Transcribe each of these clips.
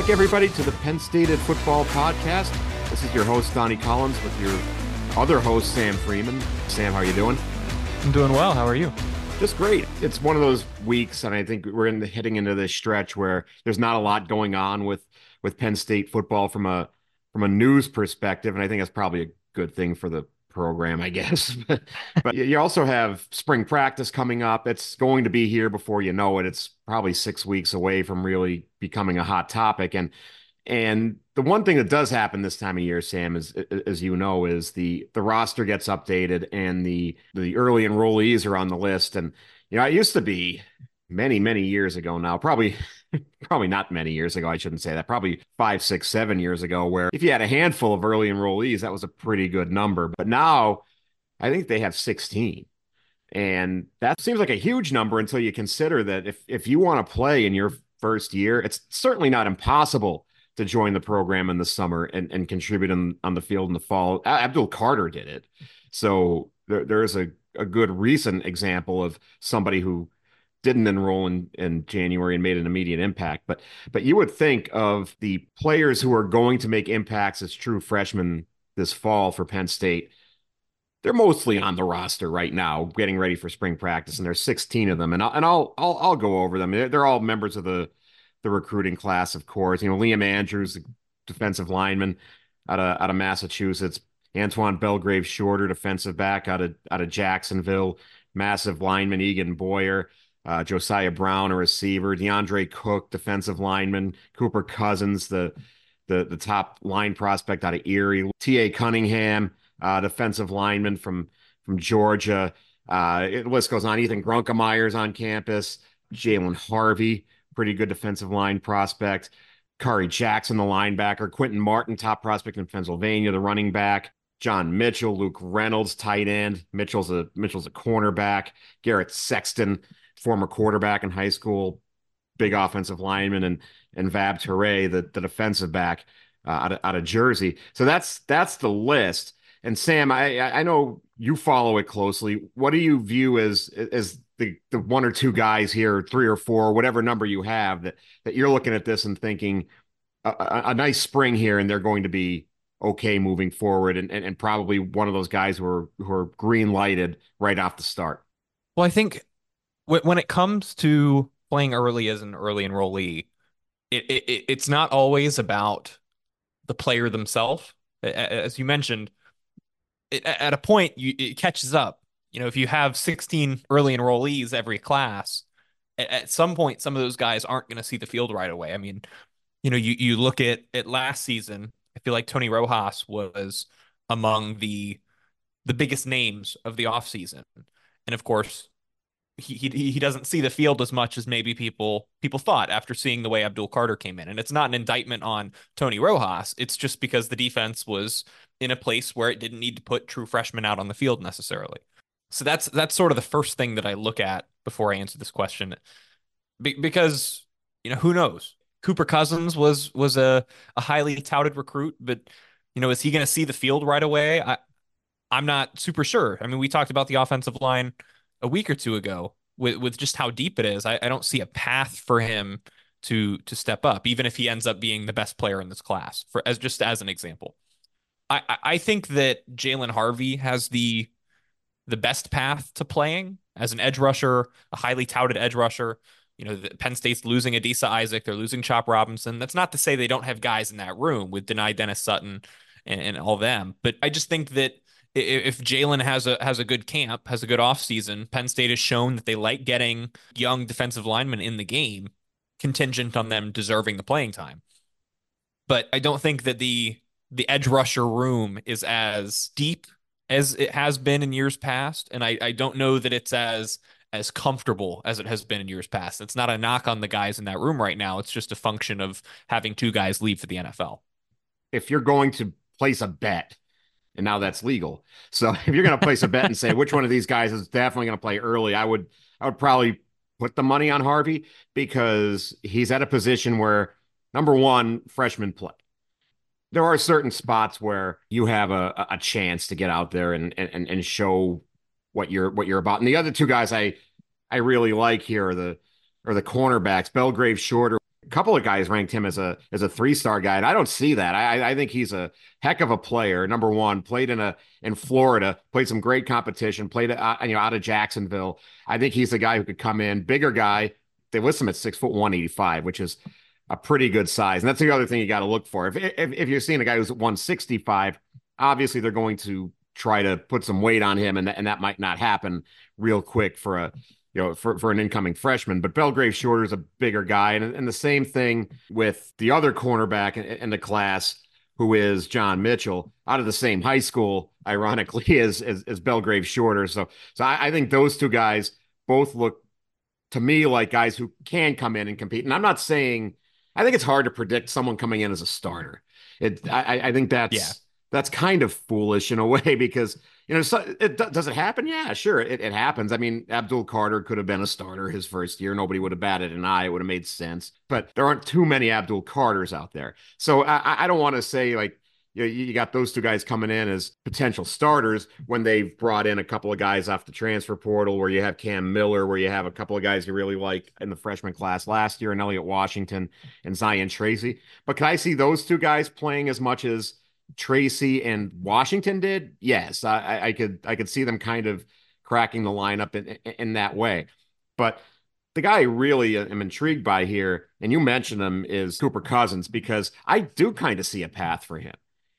back, everybody, to the Penn State Football Podcast. This is your host, Donnie Collins, with your other host, Sam Fremin. Sam, how are you doing? I'm doing well. How are you? Just great. It's one of those weeks, and I think we're in the, heading into this stretch where there's not a lot going on with with Penn State football from a from a news perspective, and I think that's probably a good thing for the program, I guess. but you also have spring practice coming up. It's going to be here before you know it. It's probably six weeks away from really becoming a hot topic, and and the one thing that does happen this time of year, Sam, is as you know, is the the roster gets updated and the the early enrollees are on the list. And you know, it used to be many many years ago now, probably probably not many years ago. I shouldn't say that. Probably five, six, seven years ago, where if you had a handful of early enrollees, that was a pretty good number. But now, I think they have sixteen. And that seems like a huge number until you consider that if if you want to play in your first year, it's certainly not impossible to join the program in the summer and, and contribute in, on the field in the fall. Abdul Carter did it. So there, there is a, a good recent example of somebody who didn't enroll in, in January and made an immediate impact. But but you would think of the players who are going to make impacts as true freshmen this fall for Penn State. They're mostly on the roster right now, getting ready for spring practice, and there's 16 of them. And I'll and I'll I'll, I'll go over them. They're, they're all members of the the recruiting class, of course. You know, Liam Andrews, defensive lineman out of out of Massachusetts. Antoine Belgrave Shorter, defensive back out of out of Jacksonville. Massive lineman Eagan Boyer. Uh, Josiah Brown, a receiver. DeAndre Cook, defensive lineman. Cooper Cousins, the the the top line prospect out of Erie. T.A. Cunningham, uh, defensive lineman from from Georgia. Uh, the list goes on. Ethan Grunkemeier's on campus. Jalen Harvey, pretty good defensive line prospect. Kari Jackson, the linebacker. Quinton Martin, top prospect in Pennsylvania, the running back. John Mitchell, Luke Reynolds, tight end. Mitchell's a Mitchell's a cornerback. Garrett Sexton, former quarterback in high school, big offensive lineman, and and Vab Toure, the, the defensive back uh, out, of, out of Jersey. So that's that's the list. And Sam, I I know you follow it closely. What do you view as as the the one or two guys here, three or four, whatever number you have, that that you're looking at this and thinking a, a, a nice spring here, and they're going to be okay moving forward, and, and and probably one of those guys who are who are green lighted right off the start. Well, I think when it comes to playing early as an early enrollee, it, it it's not always about the player themselves. As you mentioned, it, at a point you, it catches up you know, if you have 16 early enrollees every class, at, at some point, some of those guys aren't going to see the field right away. I mean, you know, you, you look at, at last season, I feel like Tony Rojas was among the the biggest names of the offseason. And of course, he, he he doesn't see the field as much as maybe people people thought after seeing the way Abdul Carter came in. And it's not an indictment on Tony Rojas. It's just because the defense was in a place where it didn't need to put true freshmen out on the field necessarily. So that's that's sort of the first thing that I look at before I answer this question, Be- because you know who knows. Cooper Cousins was was a, a highly touted recruit, but you know is he going to see the field right away? I I'm not super sure. I mean, we talked about the offensive line a week or two ago with with just how deep it is. I, I don't see a path for him to to step up, even if he ends up being the best player in this class. For as just as an example, I I think that Jalen Harvey has the the best path to playing as an edge rusher, a highly touted edge rusher. You know, Penn State's losing Adisa Isaac, they're losing Chop Robinson. That's not to say they don't have guys in that room with Dani Dennis Sutton and, and all them. But I just think that if Jalen has a has a good camp, has a good offseason, Penn State has shown that they like getting young defensive linemen in the game, contingent on them deserving the playing time. But I don't think that the the edge rusher room is as deep as it has been in years past, and I, I don't know that it's as as comfortable as it has been in years past. It's not a knock on the guys in that room right now. It's just a function of having two guys leave for the NFL. If you're going to place a bet, and now that's legal. So if you're going to place a bet and say which one of these guys is definitely going to play early, I would I would probably put the money on Harvey because he's at a position where number one, freshman play there are certain spots where you have a, a chance to get out there and, and and show what you're what you're about. And the other two guys I I really like here are the are the cornerbacks. Belgrave Shorter a couple of guys ranked him as a as a three star guy, and I don't see that. I I think he's a heck of a player. Number one, played in a in Florida, played some great competition, played uh, you know out of Jacksonville. I think he's a guy who could come in, bigger guy. They list him at six foot one eighty five, which is a pretty good size, and that's the other thing you got to look for. If, if if you're seeing a guy who's one sixty five, obviously they're going to try to put some weight on him, and, and that might not happen real quick for a you know for, for an incoming freshman. But Belgrave Shorter is a bigger guy, and, and the same thing with the other cornerback in, in the class, who is John Mitchell, out of the same high school, ironically, as as, as Belgrave Shorter. So so I, I think those two guys both look to me like guys who can come in and compete. And I'm not saying I think it's hard to predict someone coming in as a starter. It I, I think that's yeah that's kind of foolish in a way because you know so it, does it happen? Yeah sure it, it happens. I mean abdul carter could have been a starter his first year. Nobody would have batted an eye. It would have made sense. But there aren't too many abdul carters out there. So i, I don't want to say like you, know, you got those two guys coming in as potential starters when they've brought in a couple of guys off the transfer portal where you have cam miller where you have a couple of guys you really like in the freshman class last year and elliot washington and zion tracy. But can i see those two guys playing as much as Tracy and Washington did, yes, I, I could I could see them kind of cracking the lineup in, in that way. But the guy I really uh, am intrigued by here, and you mentioned him, is Cooper Cousins because I do kind of see a path for him.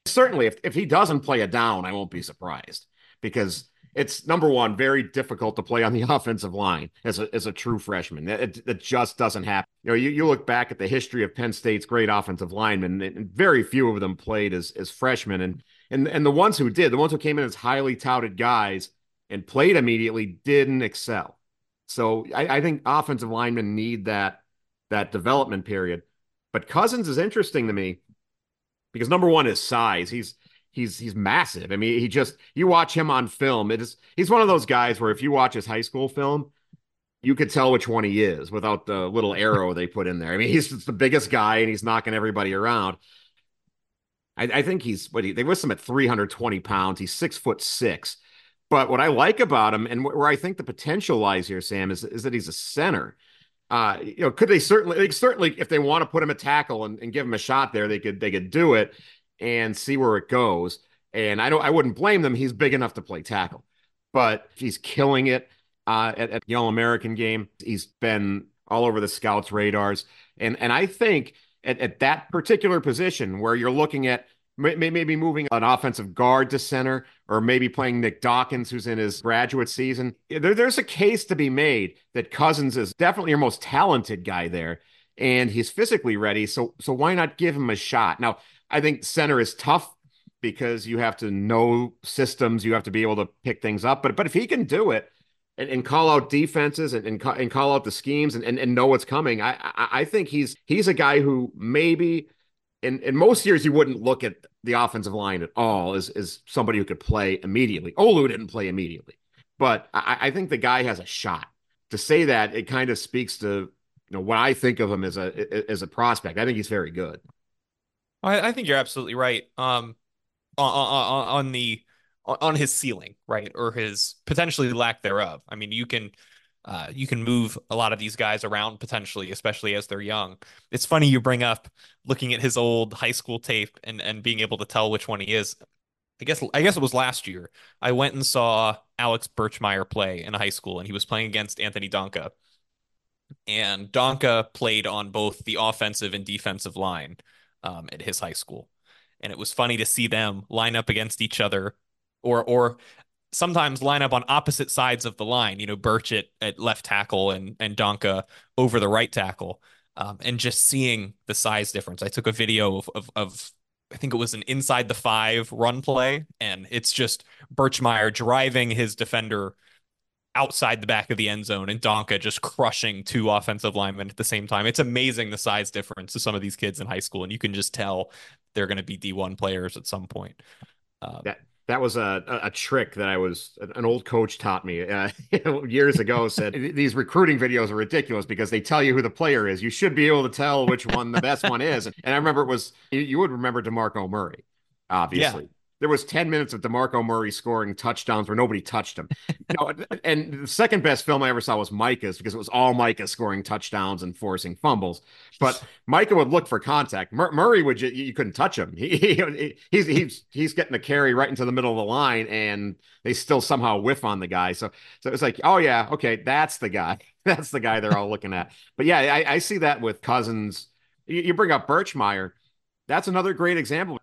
Certainly, if, if he doesn't play a down, I won't be surprised because it's number one, very difficult to play on the offensive line as a, as a true freshman. It, it just doesn't happen. You know, you, you look back at the history of Penn State's great offensive linemen, and very few of them played as, as freshmen. And, and, and the ones who did, the ones who came in as highly touted guys and played immediately didn't excel. So I, I think offensive linemen need that, that development period. But Cousins is interesting to me because number one is size. He's he's he's massive. I mean, he just you watch him on film. It is he's one of those guys where if you watch his high school film, you could tell which one he is without the little arrow they put in there. I mean, he's just the biggest guy and he's knocking everybody around. I, I think he's what he, they list him at 320 pounds. He's six foot six. But what I like about him and where I think the potential lies here, Sam, is, is that he's a center. Uh, you know, could they certainly, like, certainly, if they want to put him a tackle and, and give him a shot there, they could, they could do it and see where it goes. And I don't, I wouldn't blame them. He's big enough to play tackle, but he's killing it uh, at, at the All American game. He's been all over the scouts' radars, and and I think at, at that particular position where you're looking at maybe moving an offensive guard to center, or maybe playing Nick Dawkins, who's in his graduate season. There, there's a case to be made that Cousins is definitely your most talented guy there, and he's physically ready. So, so why not give him a shot? Now, I think center is tough because you have to know systems, you have to be able to pick things up. But but if he can do it and, and call out defenses and, and, and call out the schemes and, and, and know what's coming, I, I, think he's he's a guy who maybe in, in most years you wouldn't look at the offensive line at all as, as somebody who could play immediately. Olu didn't play immediately, but I, I think the guy has a shot. To say that, it kind of speaks to you know what I think of him as a as a prospect. I think he's very good. I, I think you're absolutely right. Um, on, on, on the on his ceiling, right, or his potentially lack thereof. I mean, you can uh, you can move a lot of these guys around potentially, especially as they're young. It's funny you bring up looking at his old high school tape and and being able to tell which one he is. I guess I guess it was last year. I went and saw Alex Birchmeier play in high school, and he was playing against Anthony Donkoh. And Donkoh played on both the offensive and defensive line um, at his high school, and it was funny to see them line up against each other, or or sometimes line up on opposite sides of the line. You know, Birch at, at left tackle and and Donkoh over the right tackle, um, and just seeing the size difference. I took a video of, of, of I think it was an inside the five run play, and it's just Birchmeier driving his defender outside the back of the end zone and Donkoh just crushing two offensive linemen at the same time. It's amazing the size difference to some of these kids in high school, and you can just tell they're going to be D1 players at some point. Um, that that was a a trick that I was an old coach taught me uh, years ago. Said these recruiting videos are ridiculous because they tell you who the player is. You should be able to tell which one the best one is. And I remember it was you, you would remember Demarco Murray, obviously. Yeah there was 10 minutes of DeMarco Murray scoring touchdowns where nobody touched him. You know, and the second best film I ever saw was Micah's because it was all Micah scoring touchdowns and forcing fumbles. But Micah would look for contact. Mur- Murray would you, you couldn't touch him. He, he, he's he's he's getting a carry right into the middle of the line and they still somehow whiff on the guy. So so it's like, oh yeah, okay, that's the guy. That's the guy they're all looking at. But yeah, I, I see that with Cousins. You, you bring up Birchmeier. That's another great example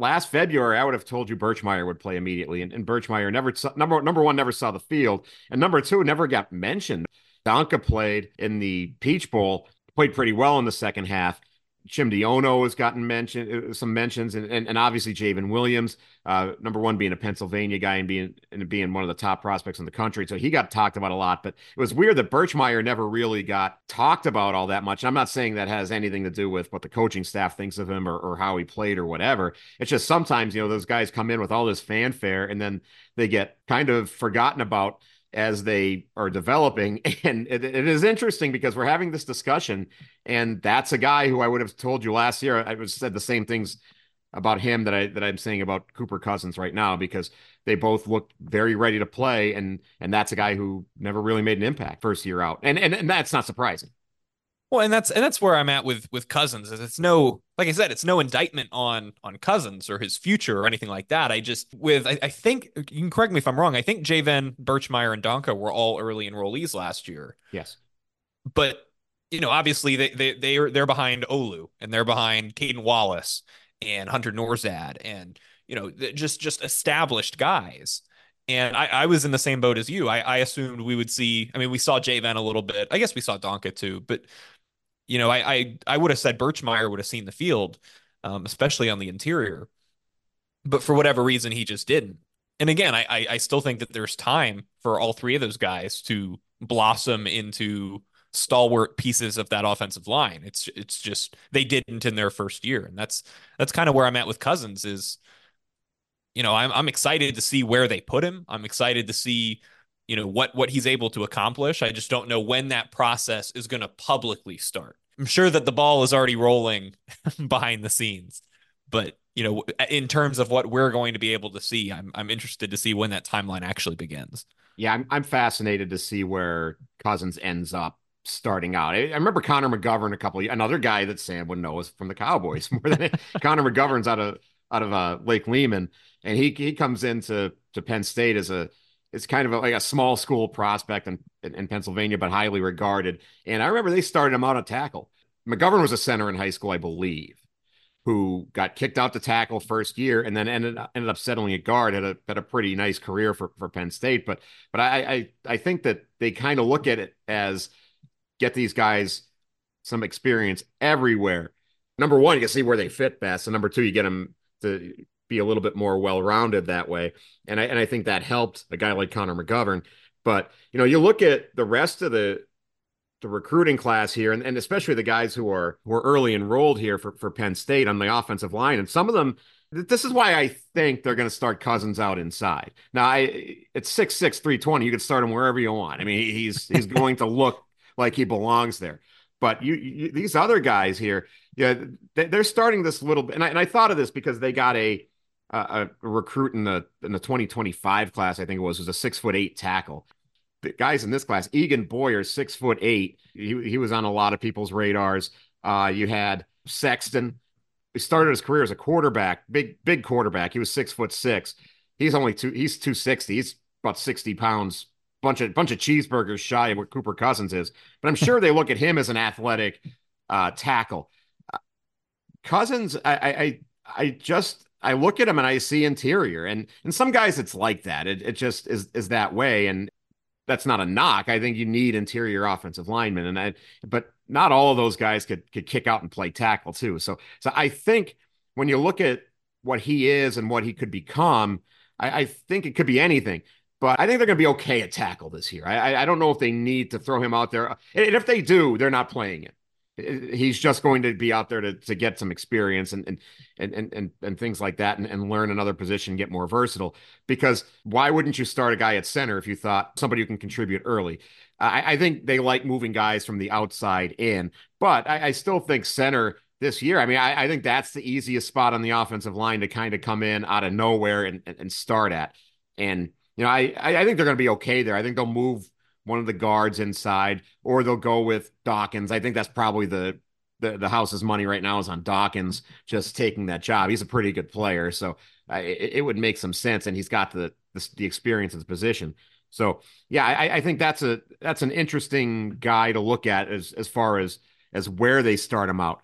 last February, I would have told you Birchmeier would play immediately, and, and Birchmeier never number number one never saw the field, and number two never got mentioned. Donkoh played in the Peach Bowl, played pretty well in the second half. Chimdy Onoh has gotten mentioned uh, some mentions, and, and, and obviously J'ven Williams, uh, number one being a Pennsylvania guy and being and being one of the top prospects in the country, so he got talked about a lot. But it was weird that Birchmeier never really got talked about all that much. I'm not saying that has anything to do with what the coaching staff thinks of him or, or how he played or whatever. It's just sometimes you know those guys come in with all this fanfare and then they get kind of forgotten about as they are developing. And it, it is interesting because we're having this discussion, and that's a guy who I would have told you last year. I was said the same things about him that I that I'm saying about Cooper Cousins right now because they both look very ready to play, and and that's a guy who never really made an impact first year out, and and, and that's not surprising. Well, and that's and that's where I'm at with with Cousins. Is it's no like I said, it's no indictment on on Cousins or his future or anything like that. I just with I, I think you can correct me if I'm wrong. I think J'ven, Birchmeier, and Donkoh were all early enrollees last year. Yes, but you know, obviously they they they are they're behind Olu and they're behind Caedan Wallace and Hunter Nourzad and you know just just established guys. And I, I was in the same boat as you. I, I assumed we would see. I mean, we saw J'ven a little bit. I guess we saw Donkoh too, but you know, I I, I would have said Birchmeier would have seen the field, um, especially on the interior, but for whatever reason, he just didn't. And again, I, I I still think that there's time for all three of those guys to blossom into stalwart pieces of that offensive line. It's it's just they didn't in their first year, and that's that's kind of where I'm at with Cousins. Is you know I'm I'm excited to see where they put him. I'm excited to see you know what what he's able to accomplish. I just don't know when that process is going to publicly start. I'm sure that the ball is already rolling behind the scenes, but you know, in terms of what we're going to be able to see, I'm I'm interested to see when that timeline actually begins. Yeah, I'm I'm fascinated to see where Cousins ends up starting out. I, I remember Connor McGovern a couple of, another guy that Sam would know is from the Cowboys more than Connor McGovern's out of out of uh, Lake Lehman, and he he comes into to Penn State as a it's kind of a, like a small school prospect in, in, in, Pennsylvania, but highly regarded. And I remember they started him out on tackle. McGovern was a center in high school, I believe, who got kicked out to tackle first year and then ended ended up settling at guard. had a had a pretty nice career for, for Penn State. But but I I, I think that they kind of look at it as get these guys some experience everywhere. Number one, you can see where they fit best, and number two, you get them to be a little bit more well-rounded that way. And I and I think that helped a guy like Connor McGovern. But you know, you look at the rest of the the recruiting class here, and, and especially the guys who are who are early enrolled here for, for Penn State on the offensive line, and some of them. This is why I think they're going to start Cousins out inside. Now, I it's six six three twenty. You could start him wherever you want. I mean, he's he's going to look like he belongs there. But you, you these other guys here, yeah, they're starting this little bit. And I, and I thought of this because they got a uh, a recruit in the in the 2025 class, I think it was, was a six foot eight tackle. The guys in this class, Eagan Boyer, six foot eight. He, he was on a lot of people's radars. Uh, you had Sexton. He started his career as a quarterback, big big quarterback. He was six foot six. He's only two. He's two sixty. He's about sixty pounds. Bunch of bunch of cheeseburgers shy of what Cooper Cousins is. But I'm sure they look at him as an athletic uh, tackle. Uh, Cousins, I, I I just I look at him and I see interior, and and some guys it's like that. It it just is is that way, and that's not a knock. I think you need interior offensive linemen, and I but not all of those guys could could kick out and play tackle too. So so I think when you look at what he is and what he could become, I, I think it could be anything. But I think they're going to be okay at tackle this year. I, I don't know if they need to throw him out there, and if they do, they're not playing it he's just going to be out there to, to get some experience and and and and, and things like that and, and learn another position get more versatile because why wouldn't you start a guy at center if you thought somebody who can contribute early I, I think they like moving guys from the outside in but I, I still think center this year. I mean, I, I, think that's the easiest spot on the offensive line to kind of come in out of nowhere and, and, and start at. And, you know, I, I think they're going to be okay there. I think they'll move one of the guards inside or they'll go with Dawkins. I think that's probably the, the, the house's money right now is on Dawkins just taking that job. He's a pretty good player. So uh, it, it, would make some sense. And he's got the, the, the experience in the position. So yeah, I, I think that's a that's an interesting guy to look at as as far as as where they start him out.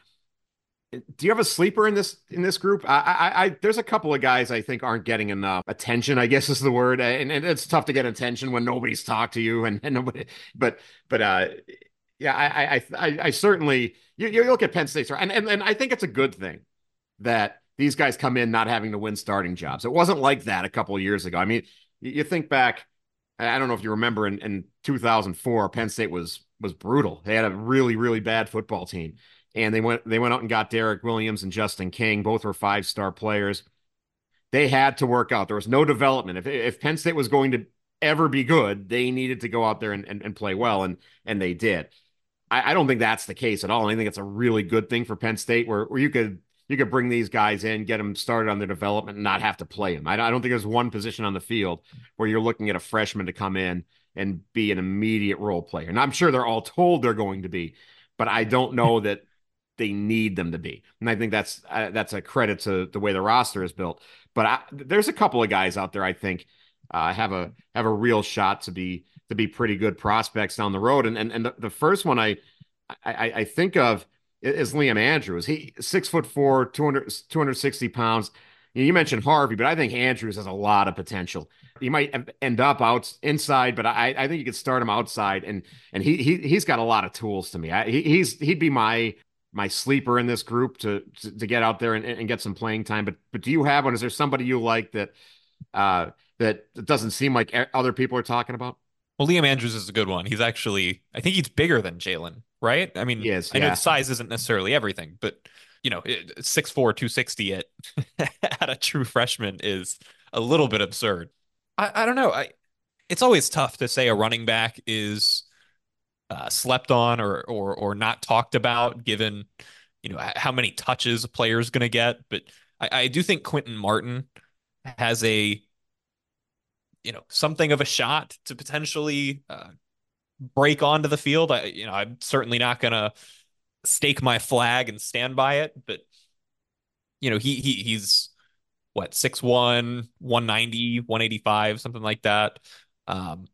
Do you have a sleeper in this in this group? I, I, I there's a couple of guys I think aren't getting enough attention. I guess is the word, and, and it's tough to get attention when nobody's talked to you and, and nobody. But but uh, yeah, I I I, I certainly you, you look at Penn State and, and and I think it's a good thing that these guys come in not having to win starting jobs. It wasn't like that a couple of years ago. I mean, you think back I don't know if you remember in, in 2004, Penn State was was brutal. They had a really really bad football team, and they went they went out and got Derek Williams and Justin King. Both were five star players. They had to work out. There was no development. If if Penn State was going to ever be good, they needed to go out there and, and, and play well, and and they did. I, I, don't think that's the case at all. I think it's a really good thing for Penn State where, where you could you could bring these guys in, get them started on their development, and not have to play them. I, I don't think there's one position on the field where you're looking at a freshman to come in and be an immediate role player. And I'm sure they're all told they're going to be, but I don't know that they need them to be. And I think that's uh, that's a credit to the way the roster is built. But I, there's a couple of guys out there I think uh, have a have a real shot to be to be pretty good prospects down the road. And and and the, the first one I, I I think of is Liam Andrews. He six foot four, 200, 260 pounds. You mentioned Harvey, but I think Andrews has a lot of potential. He might end up out inside, but I, I think you could start him outside, and and he he he's got a lot of tools to me. I, he, he's he'd be my my sleeper in this group to to, to get out there and, and get some playing time. But but do you have one? Is there somebody you like that uh that doesn't seem like other people are talking about? Well, Liam Andrews is a good one. He's actually, I think he's bigger than Jalen, right? I mean, is, I know size isn't necessarily everything, but you know, 6'4", 260 at at a true freshman is a little bit absurd. I, I don't know. I it's always tough to say a running back is uh, slept on or or or not talked about, given you know how many touches a player is going to get. But I, I do think Quinton Martin has a you know something of a shot to potentially uh, break onto the field. I you know I'm certainly not gonna stake my flag and stand by it, but you know he he he's what 6'1 190 185 something like that um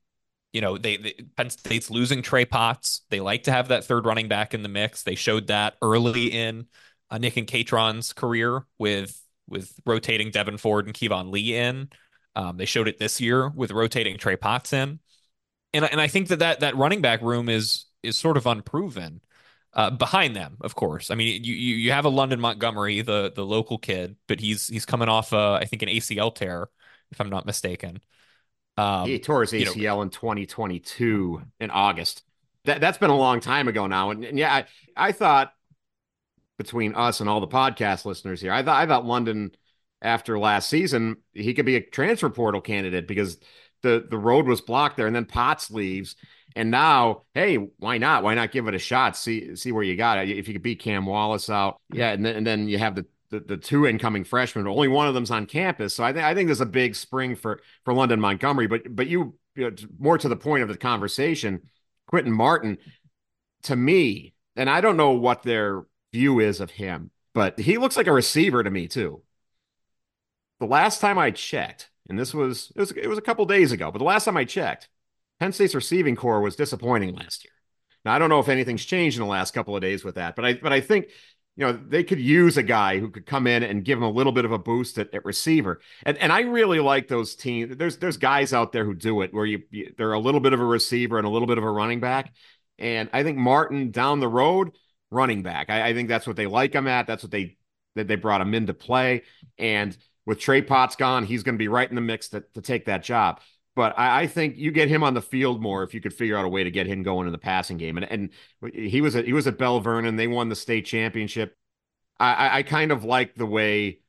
you know they, they penn state's losing trey potts they like to have that third running back in the mix they showed that early in uh, nick and Kaytron's career with with rotating devyn ford and keyvone lee in um, they showed it this year with rotating Trey Potts in, and and I think that that that running back room is is sort of unproven. Uh, behind them, of course. I mean, you, you you have a London Montgomery, the the local kid, but he's he's coming off, uh, I think, an ACL tear, if I'm not mistaken. Um, he tore his ACL you know, in 2022 in August. That that's been a long time ago now, and, and yeah, I, I thought between us and all the podcast listeners here, I thought I thought London after last season, he could be a transfer portal candidate because the the road was blocked there, and then Potts leaves, and now, hey, why not? Why not give it a shot? See see where you got it. If you could beat Cam Wallace out, yeah, and then and then you have the the, the two incoming freshmen. Only one of them's on campus, so I think I think there's a big spring for for London Montgomery. But but you, you know, more to the point of the conversation, Quinton Martin, to me, and I don't know what their view is of him, but he looks like a receiver to me too the last time I checked, and this was it was it was a couple days ago, but the last time I checked, Penn State's receiving core was disappointing last year. Now I don't know if anything's changed in the last couple of days with that, but I but I think you know they could use a guy who could come in and give them a little bit of a boost at, at receiver. And and I really like those teams. There's there's guys out there who do it where you, you they're a little bit of a receiver and a little bit of a running back. And I think Martin down the road running back. I, I think that's what they like him at. That's what they that they brought him in to play. And with Trey Potts gone, he's going to be right in the mix to, to take that job. But I, I, think you get him on the field more if you could figure out a way to get him going in the passing game. And and he was at, he was at Belle Vernon. They won the state championship. I, I kind of like the way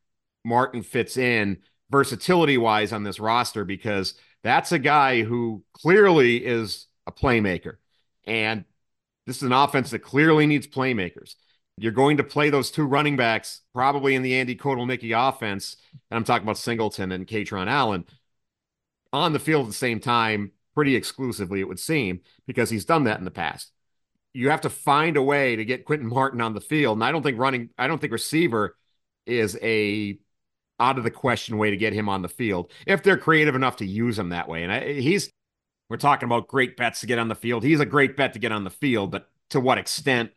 Martin fits in versatility wise on this roster because that's a guy who clearly is a playmaker. And this is an offense that clearly needs playmakers. You're going to play those two running backs probably in the Andy Kotelnicki offense, and I'm talking about Singleton and Kaytron Allen on the field at the same time, pretty exclusively, it would seem, because he's done that in the past. You have to find a way to get Quinton Martin on the field. And I don't think running, I don't think receiver is a out of the question way to get him on the field if they're creative enough to use him that way. And I, he's, we're talking about great bets to get on the field. He's a great bet to get on the field, but to what extent,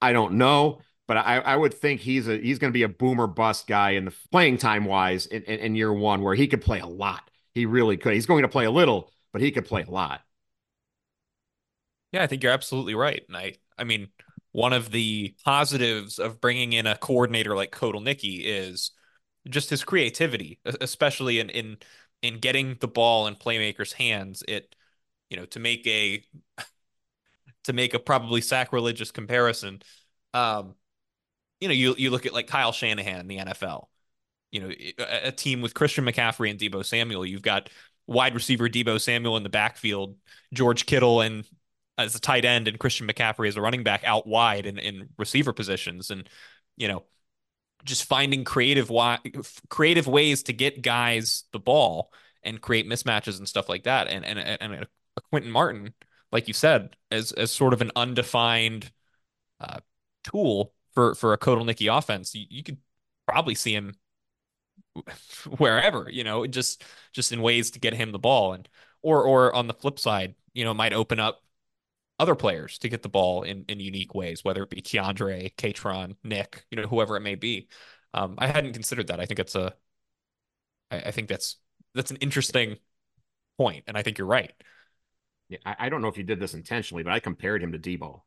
I don't know. But I, I would think he's a he's going to be a boomer bust guy in the playing time wise in, in, in year one, where he could play a lot. He really could. He's going to play a little, but he could play a lot. Yeah, I think you're absolutely right. And I, I mean, one of the positives of bringing in a coordinator like Kotelnicki is just his creativity, especially in in in getting the ball in playmakers' hands. It, you know, to make a to make a probably sacrilegious comparison, um, you know, you you look at like Kyle Shanahan in the NFL. You know, a, a team with Christian McCaffrey and Deebo Samuel. You've got wide receiver Deebo Samuel in the backfield, George Kittle and as a tight end, and Christian McCaffrey as a running back out wide in, in receiver positions, and you know, just finding creative creative ways to get guys the ball and create mismatches and stuff like that. And and and a Quinton Martin, like you said, as as sort of an undefined uh, tool for for a Kotelnicki offense, you, you could probably see him wherever, you know, just just in ways to get him the ball and or or on the flip side, you know, might open up other players to get the ball in in unique ways, whether it be Keandre, Kaytron, Nick, you know, whoever it may be. Um, I hadn't considered that. I think it's a I, I think that's that's an interesting point, and I think you're right. Yeah, I, I don't know if you did this intentionally, but I compared him to Deebo.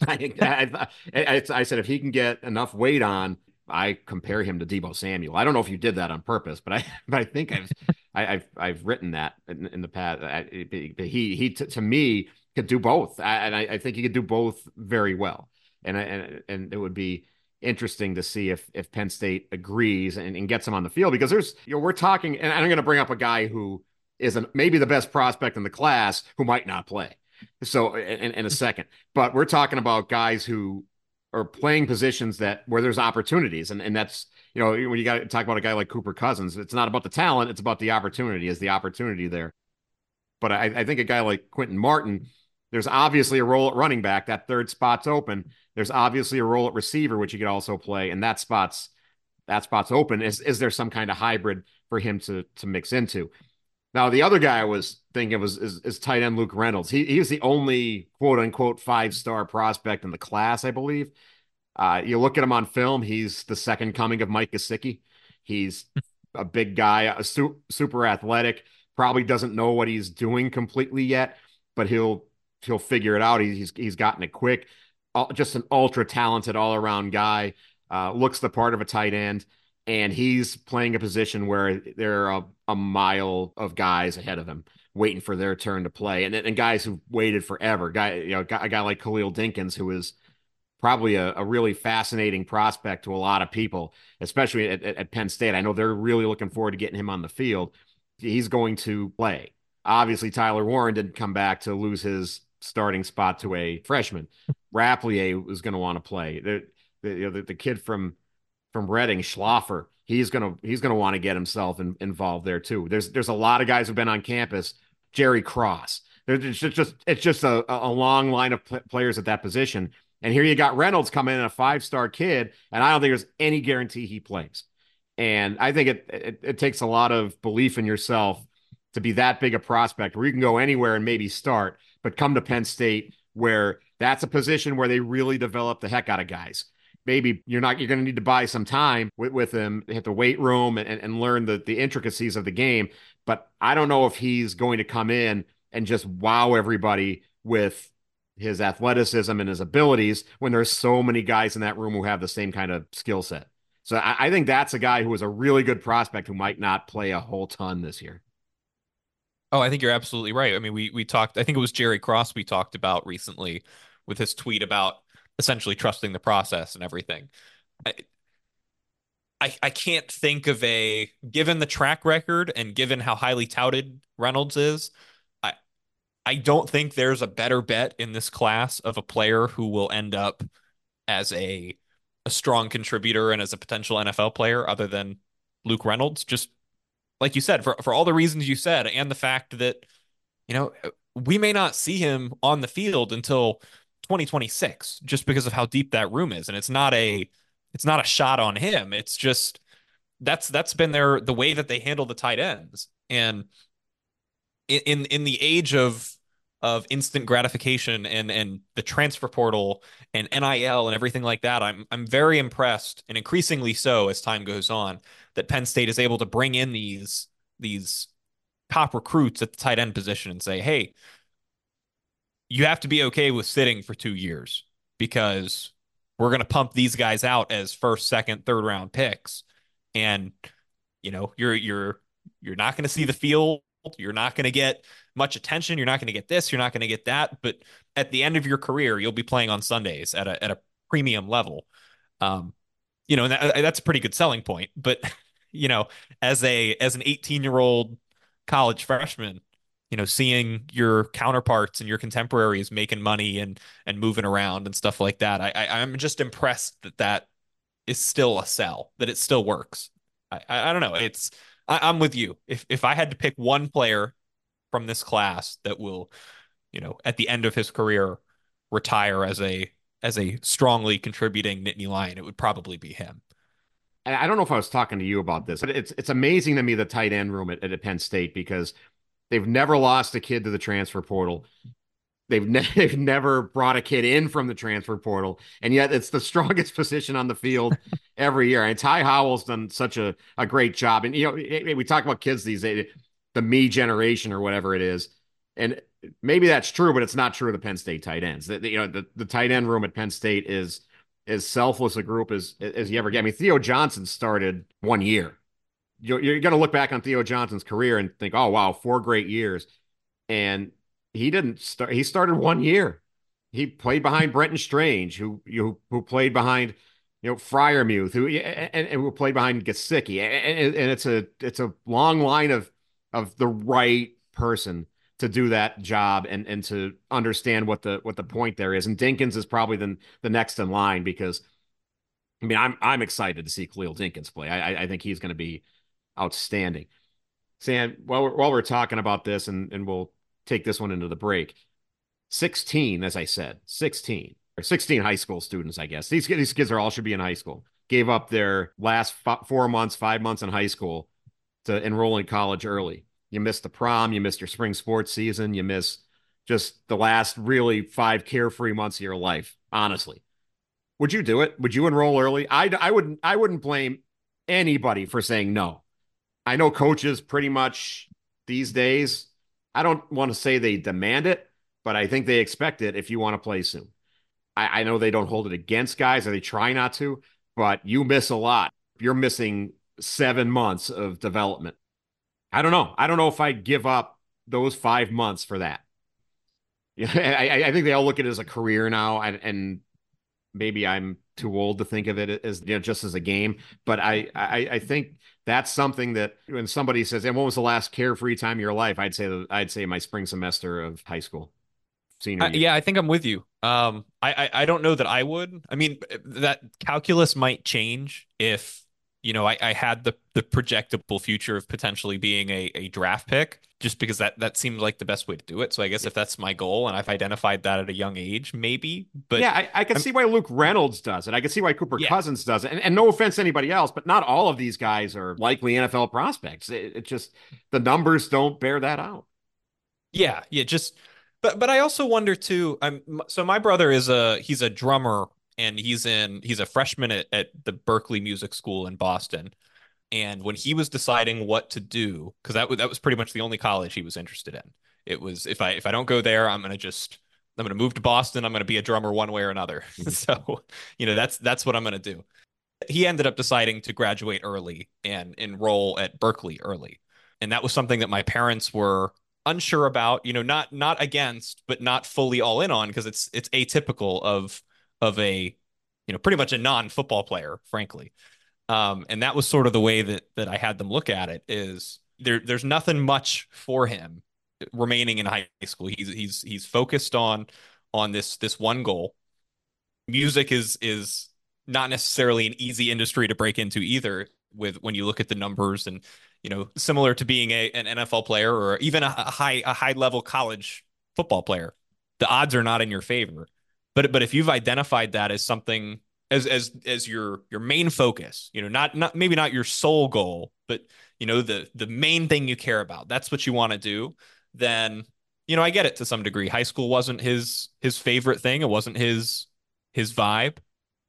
I, I, I, I, said if he can get enough weight on, I compare him to Deebo Samuel. I don't know if you did that on purpose, but I but I think I've I, have I've written that in, in the past. I, he he to me could do both, and I, I, think he could do both very well. And I, and and it would be interesting to see if if Penn State agrees and, and gets him on the field because there's you know we're talking, and I'm going to bring up a guy who is an, maybe the best prospect in the class who might not play. So in, in a second, but we're talking about guys who are playing positions that where there's opportunities, and and that's you know when you got to talk about a guy like Cooper Cousins, it's not about the talent, it's about the opportunity. Is the opportunity there? But I, I think a guy like Quinton Martin, there's obviously a role at running back. That third spot's open. There's obviously a role at receiver, which he could also play, and that spot's that spot's open. Is is there some kind of hybrid for him to to mix into? Now, the other guy I was thinking was is, is tight end Luke Reynolds. He he's the only quote unquote five star prospect in the class, I believe. Uh, you look at him on film; he's the second coming of Mike Gesicki. He's a big guy, a su- super athletic. Probably doesn't know what he's doing completely yet, but he'll he'll figure it out. He's he's gotten it quick. just an ultra talented all around guy. Uh, looks the part of a tight end and he's playing a position where there are a, a, mile of guys ahead of him waiting for their turn to play, and and guys who waited forever. Guy, you know, a guy like Khalil Dinkins, who is probably a, a really fascinating prospect to a lot of people, especially at, at, at Penn State. I know they're really looking forward to getting him on the field. He's going to play. Obviously, Tyler Warren didn't come back to lose his starting spot to a freshman. Rappleyea was going to want to play. The, the, you know, the, the kid from from Reading, Schlaffer. He's gonna he's gonna want to get himself in, involved there too. There's there's a lot of guys who've been on campus. Jerry Cross. There's just, just it's just a, a long line of pl- players at that position. And here you got Reynolds coming in, a five star kid, and I don't think there's any guarantee he plays. And I think it, it, it takes a lot of belief in yourself to be that big a prospect where you can go anywhere and maybe start, but come to Penn State where that's a position where they really develop the heck out of guys maybe you're not you're going to need to buy some time with, with him hit the weight room and, and learn the, the intricacies of the game but i don't know if he's going to come in and just wow everybody with his athleticism and his abilities when there's so many guys in that room who have the same kind of skill set so I, I think that's a guy who is a really good prospect who might not play a whole ton this year Oh, I think you're absolutely right. I mean, we we talked. I think it was Jerry Cross we talked about recently with his tweet about essentially trusting the process and everything. I, I, I can't think of a given the track record and given how highly touted Reynolds is, I I don't think there's a better bet in this class of a player who will end up as a a strong contributor and as a potential NFL player other than Luke Reynolds. Just like you said, for for all the reasons you said, and the fact that you know we may not see him on the field until 2026 just because of how deep that room is. And it's not a it's not a shot on him. It's just that's that's been their the way that they handle the tight ends. And in in the age of of instant gratification and and the transfer portal and NIL and everything like that I'm I'm very impressed and increasingly so as time goes on that Penn State is able to bring in these these top recruits at the tight end position and say hey you have to be okay with sitting for 2 years because we're going to pump these guys out as first second third round picks. And you know you're you're you're not going to see the field. You're not going to get much attention. You're not going to get this. You're not going to get that. But at the end of your career you'll be playing on sundays at a, at a premium level. Um you know and that, that's a pretty good selling point. But you know as a as an 18 year old college freshman you know seeing your counterparts and your contemporaries making money and and moving around and stuff like that i, I i'm just impressed that that is still a sell, that it still works. I, I, I don't know. It's I, am with you. If if I had to pick one player from this class that will, you know, at the end of his career retire as a as a strongly contributing Nittany Lion, it would probably be him. I don't know if I was talking to you about this, but it's it's amazing to me the tight end room at, at Penn State because they've never lost a kid to the transfer portal. They've, ne- they've never brought a kid in from the transfer portal, and yet it's the strongest position on the field every year. And Ty Howle's done such a, a great job. And you know, we talk about kids these days, the me generation or whatever it is, and maybe that's true, but it's not true of the Penn State tight ends. The, the, you know, the, the tight end room at Penn State is as selfless a group as as you ever get. I mean, Theo Johnson started one year. You're, you're going to look back on Theo Johnson's career and think, oh wow, four great years, and he didn't start. He started one year. He played behind Brenton Strange, who who who played behind you know Freiermuth, who and, and who played behind Gesicki, and, and it's a it's a long line of of the right person to do that job and and to understand what the what the point there is. And Dinkins is probably the the next in line because I mean I'm I'm excited to see Khalil Dinkins play. I I think he's going to be outstanding. Sam, while we're, while we're talking about this, and and we'll take this one into the break. 16, as I said, 16 or 16 high school students, I guess. These, these kids are all should be in high school. Gave up their last four months, five months in high school to enroll in college early. You missed the prom, you missed your spring sports season, you miss just the last really five carefree months of your life. Honestly, would you do it? Would you enroll early? I, I wouldn't. I wouldn't blame anybody for saying no. I know coaches pretty much these days I don't want to say they demand it, but I think they expect it if you want to play soon. I, I know they don't hold it against guys or they try not to, but you miss a lot. You're missing seven months of development. I don't know. I don't know if I'd give up those five months for that. Yeah, I, I think they all look at it as a career now, and, and maybe I'm too old to think of it as you know just as a game. But I I, I think that's something that when somebody says, "And what was the last carefree time of your life?" I'd say that I'd say my spring semester of high school, senior. Uh, yeah, I think I'm with you. Um, I, I I don't know that I would. I mean, that calculus might change if you know, I, I had the the projectable future of potentially being a, a draft pick just because that that seemed like the best way to do it. So I guess if that's my goal and I've identified that at a young age, maybe. But yeah, I, I can I'm, see why Luke Reynolds does it. I can see why Cooper yeah. Cousins does it. And, and, no offense to anybody else, but not all of these guys are likely NFL prospects. It, it just the numbers don't bear that out. Yeah, yeah, just but but I also wonder too. I'm so my brother is a he's a drummer and he's in he's a freshman at, at the Berklee Music School in Boston. And when he was deciding what to do, because that was that was pretty much the only college he was interested in. It was if I if I don't go there, I'm gonna just I'm gonna move to Boston. I'm gonna be a drummer one way or another. Mm-hmm. so you know that's that's what I'm gonna do. He ended up deciding to graduate early and enroll at Berklee early, and that was something that my parents were unsure about. You know, not not against, but not fully all in on because it's it's atypical of of a you know pretty much a non-football player frankly um, and that was sort of the way that that I had them look at it is there there's nothing much for him remaining in high school. He's he's he's focused on on this this one goal. Music is is not necessarily an easy industry to break into either with when you look at the numbers and you know similar to being a an NFL player or even a, a high a high level college football player the odds are not in your favor. But but if you've identified that as something as as as your your main focus you know not not maybe not your sole goal but you know the the main thing you care about. That's what you want to do. Then you know I get it to some degree. High school wasn't his his favorite thing. It wasn't his his vibe.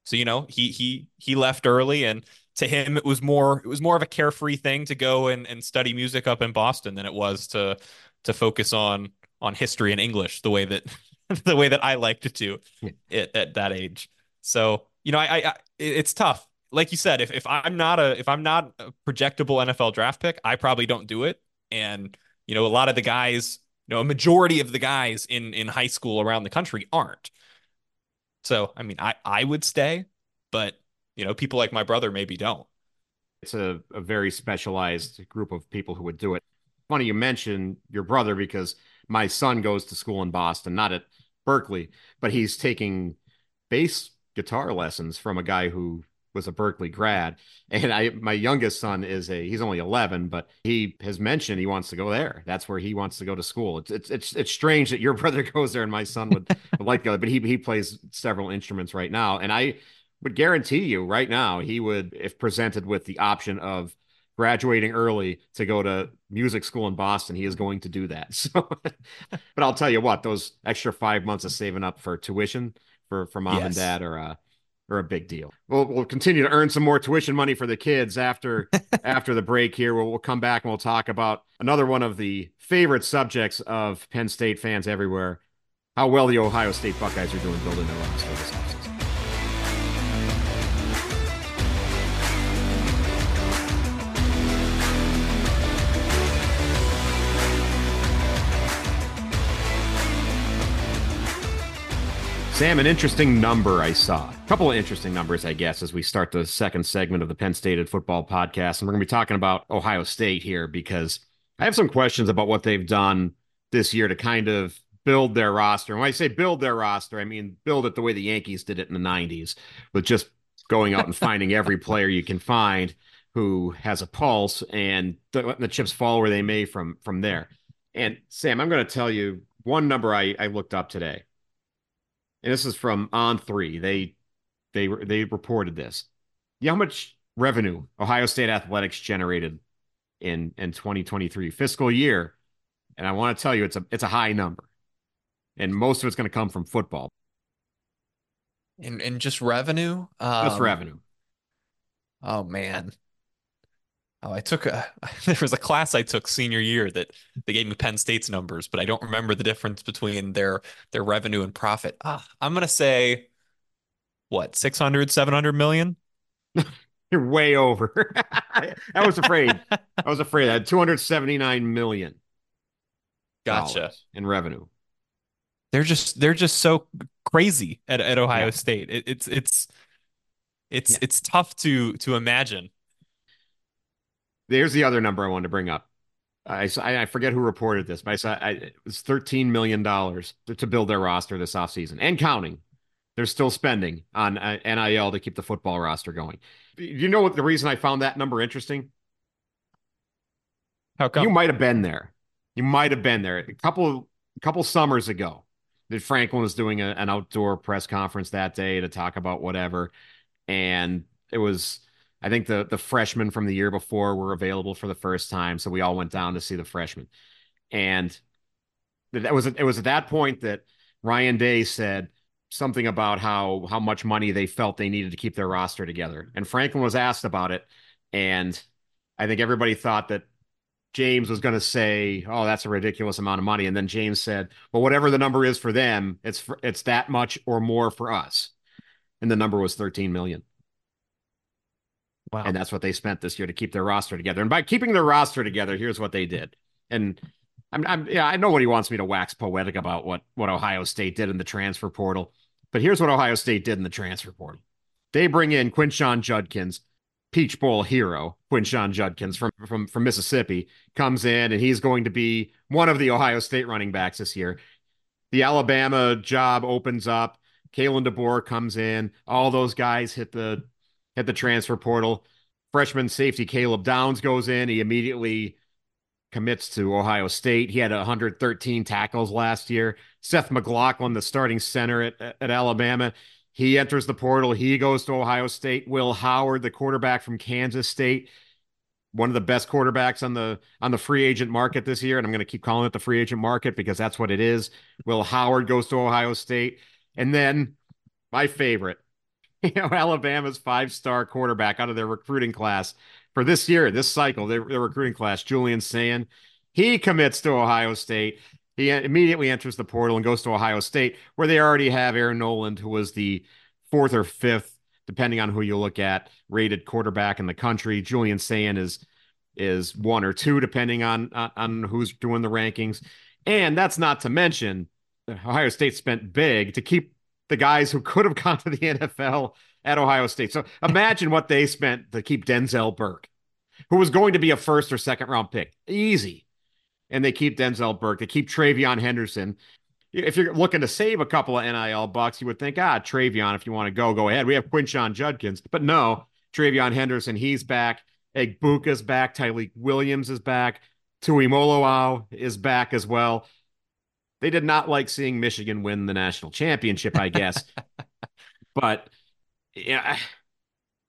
So you know he he he left early and to him it was more it was more of a carefree thing to go and, and study music up in Boston than it was to to focus on on history and English the way that the way that I liked to at, at that age. So you know, I, I it's tough. Like you said, if if I'm not a if I'm not a projectable NFL draft pick, I probably don't do it. And you know, a lot of the guys, you know, a majority of the guys in in high school around the country aren't. So I mean, I I would stay, but you know, people like my brother maybe don't. It's a, a very specialized group of people who would do it. Funny you mention your brother because my son goes to school in Boston, not at Berklee, but he's taking bass guitar lessons from a guy who was a Berklee grad. And I my youngest son is a he's only 11, but he has mentioned he wants to go there. That's where he wants to go to school. It's it's it's, it's strange that your brother goes there and my son would, would like to go, but he he plays several instruments right now. And I would guarantee you right now he would, if presented with the option of graduating early to go to music school in Boston, he is going to do that. So, but I'll tell you what, those extra five months of saving up for tuition for for mom yes. and dad are uh, are a big deal. We'll we'll continue to earn some more tuition money for the kids after after the break here. We'll, we'll come back and we'll talk about another one of the favorite subjects of Penn State fans everywhere: how well the Ohio State Buckeyes are doing building their roster this offseason. Sam, an interesting number I saw. A couple of interesting numbers, I guess, as we start the second segment of the Penn State football podcast. And we're going to be talking about Ohio State here because I have some questions about what they've done this year to kind of build their roster. And when I say build their roster, I mean build it the way the Yankees did it in the 90s with just going out and finding every player you can find who has a pulse and letting the chips fall where they may from from there. And Sam, I'm going to tell you one number I, I looked up today and this is from On Three. They they they reported this. You know how much revenue Ohio State athletics generated in in 2023 fiscal year, and I want to tell you it's a it's a high number, and most of it's going to come from football. And and just revenue, um, just revenue. Oh man, Oh, I took a there was a class I took senior year that they gave me Penn State's numbers, but I don't remember the difference between their their revenue and profit. Ah, I'm gonna say what 600 700 million? You're way over. I was afraid. I was afraid. I had 279 million gotcha. in revenue. They're just they're just so crazy at, at ohio yeah. state. It, it's it's it's yeah. it's tough to to imagine there's the other number I wanted to bring up. I, I forget who reported this, but I saw I, it was $13 million to, to build their roster this offseason and counting. They're still spending on uh, NIL to keep the football roster going. You know what the reason I found that number interesting? How come? You might have been there. You might have been there a couple a couple summers ago. That Franklin was doing a, an outdoor press conference that day to talk about whatever, and it was I think the the freshmen from the year before were available for the first time, so we all went down to see the freshmen. And that was it was at that point that Ryan Day said something about how how much money they felt they needed to keep their roster together. And Franklin was asked about it, and I think everybody thought that James was going to say, "Oh, that's a ridiculous amount of money," and then James said, "Well, whatever the number is for them, it's for, it's that much or more for us." And the number was 13 million. Wow. And that's what they spent this year to keep their roster together. And by keeping their roster together, here's what they did. And I'm, I'm yeah, I know what he wants me to wax poetic about what what Ohio State did in the transfer portal, but here's what Ohio State did in the transfer portal. They bring in Quinshon Judkins, Peach Bowl hero, Quinshon Judkins from from from Mississippi, comes in and he's going to be one of the Ohio State running backs this year. The Alabama job opens up. Kalen DeBoer comes in. All those guys hit the hit the transfer portal. Freshman safety Caleb Downs goes in. He immediately commits to Ohio State. He had 113 tackles last year. Seth McLaughlin, the starting center at, at Alabama, he enters the portal. He goes to Ohio State. Will Howard, the quarterback from Kansas State, one of the best quarterbacks on the on the free agent market this year, and I'm going to keep calling it the free agent market because that's what it is. Will Howard goes to Ohio State, and then my favorite, you know, Alabama's five star quarterback out of their recruiting class for this year, this cycle, their, their recruiting class, Julian Sayin, he commits to Ohio State. He immediately enters the portal and goes to Ohio State, where they already have Air Noland, who was the fourth or fifth, depending on who you look at, rated quarterback in the country. Julian Sayin is is one or two, depending on, on, on who's doing the rankings. And that's not to mention Ohio State spent big to keep the guys who could have gone to the NFL at Ohio State. So imagine what they spent to keep Denzel Burke, who was going to be a first or second round pick. Easy. And they keep Denzel Burke. They keep TreVeyon Henderson. If you're looking to save a couple of NIL bucks, you would think, ah, TreVeyon, if you want to go, go ahead. We have Quinshon Judkins. But no, TreVeyon Henderson, he's back. Egbuka's back. Tyleik Williams is back. Tui Tuimoloau is back as well. They did not like seeing Michigan win the national championship, I guess. but yeah,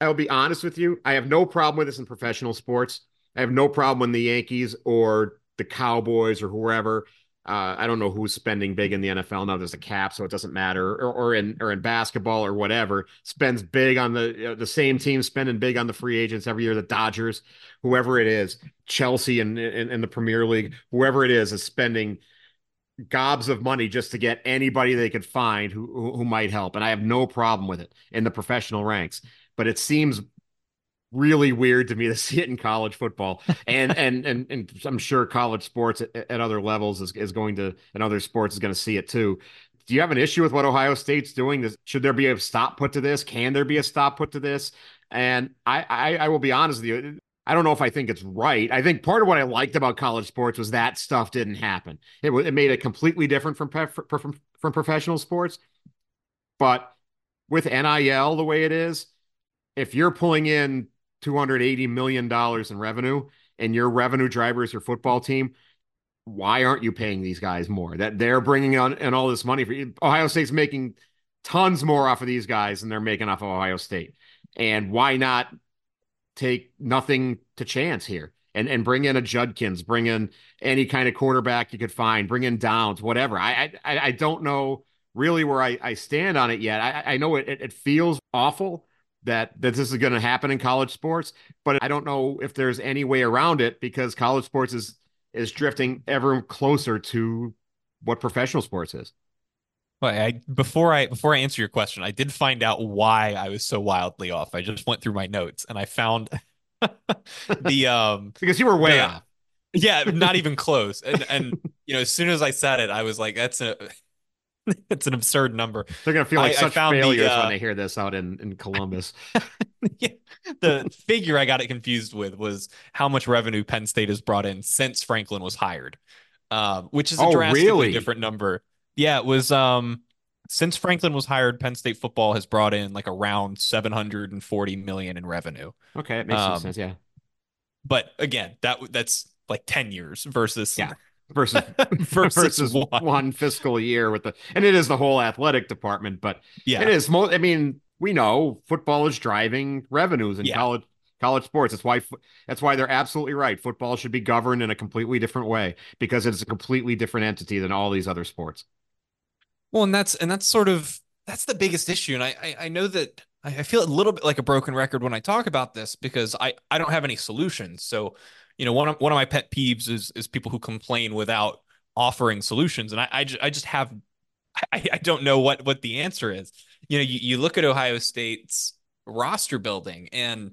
I will be honest with you. I have no problem with this in professional sports. I have no problem when the Yankees or the Cowboys or whoever. Uh, I don't know who's spending big in the NFL now. There's a cap, so it doesn't matter. Or, or in or in basketball or whatever, spends big on the you know, the same team spending big on the free agents every year. The Dodgers, whoever it is, Chelsea in, in, in the Premier League, whoever it is, is spending gobs of money just to get anybody they could find who, who, might help, and I have no problem with it in the professional ranks. But it seems really weird to me to see it in college football, and and and and I'm sure college sports at, at other levels is, is going to and other sports is going to see it too. Do you have an issue with what Ohio State's doing? Should there be a stop put to this? Can there be a stop put to this? And I, I, I will be honest with you. I don't know if I think it's right. I think part of what I liked about college sports was that stuff didn't happen. It, it made it completely different from, from from professional sports. But with NIL the way it is, if you're pulling in 280 million dollars in revenue and your revenue driver is your football team, why aren't you paying these guys more? That they're bringing on and all this money for you. Ohio State's making tons more off of these guys than they're making off of Ohio State. And why not take nothing to chance here and and bring in a Judkins, bring in any kind of quarterback you could find, bring in Downs, whatever. I I, I don't know really where I, I stand on it yet. I, I know it, it feels awful that that this is going to happen in college sports, but I don't know if there's any way around it because college sports is is drifting ever closer to what professional sports is. Well, I before I before I answer your question, I did find out why I was so wildly off. I just went through my notes and I found the um because you were way off. Yeah, not even close. And and you know, as soon as I said it, I was like, that's a it's an absurd number. They're gonna feel like I, such failures the, uh, when they hear this out in, in Columbus. yeah. The figure I got it confused with was how much revenue Penn State has brought in since Franklin was hired. Um, which is a oh, drastically really? different number yeah, it was um since Franklin was hired, Penn State football has brought in like around 740 million in revenue. Okay, it makes um, sense, yeah. But again, that that's like 10 years versus yeah. Versus versus, versus one. one. fiscal year with the and it is the whole athletic department, but yeah, it is most I mean, we know football is driving revenues in yeah. college college sports. That's why that's why they're absolutely right. Football should be governed in a completely different way because it is a completely different entity than all these other sports. Well, and that's and that's sort of that's the biggest issue. And I I, I know that I, feel a little bit like a broken record when I talk about this because I I don't have any solutions. So, you know, one of one of my pet peeves is is people who complain without offering solutions, and I I just, I just have I, I don't know what what the answer is. You know, you, you look at Ohio State's roster building and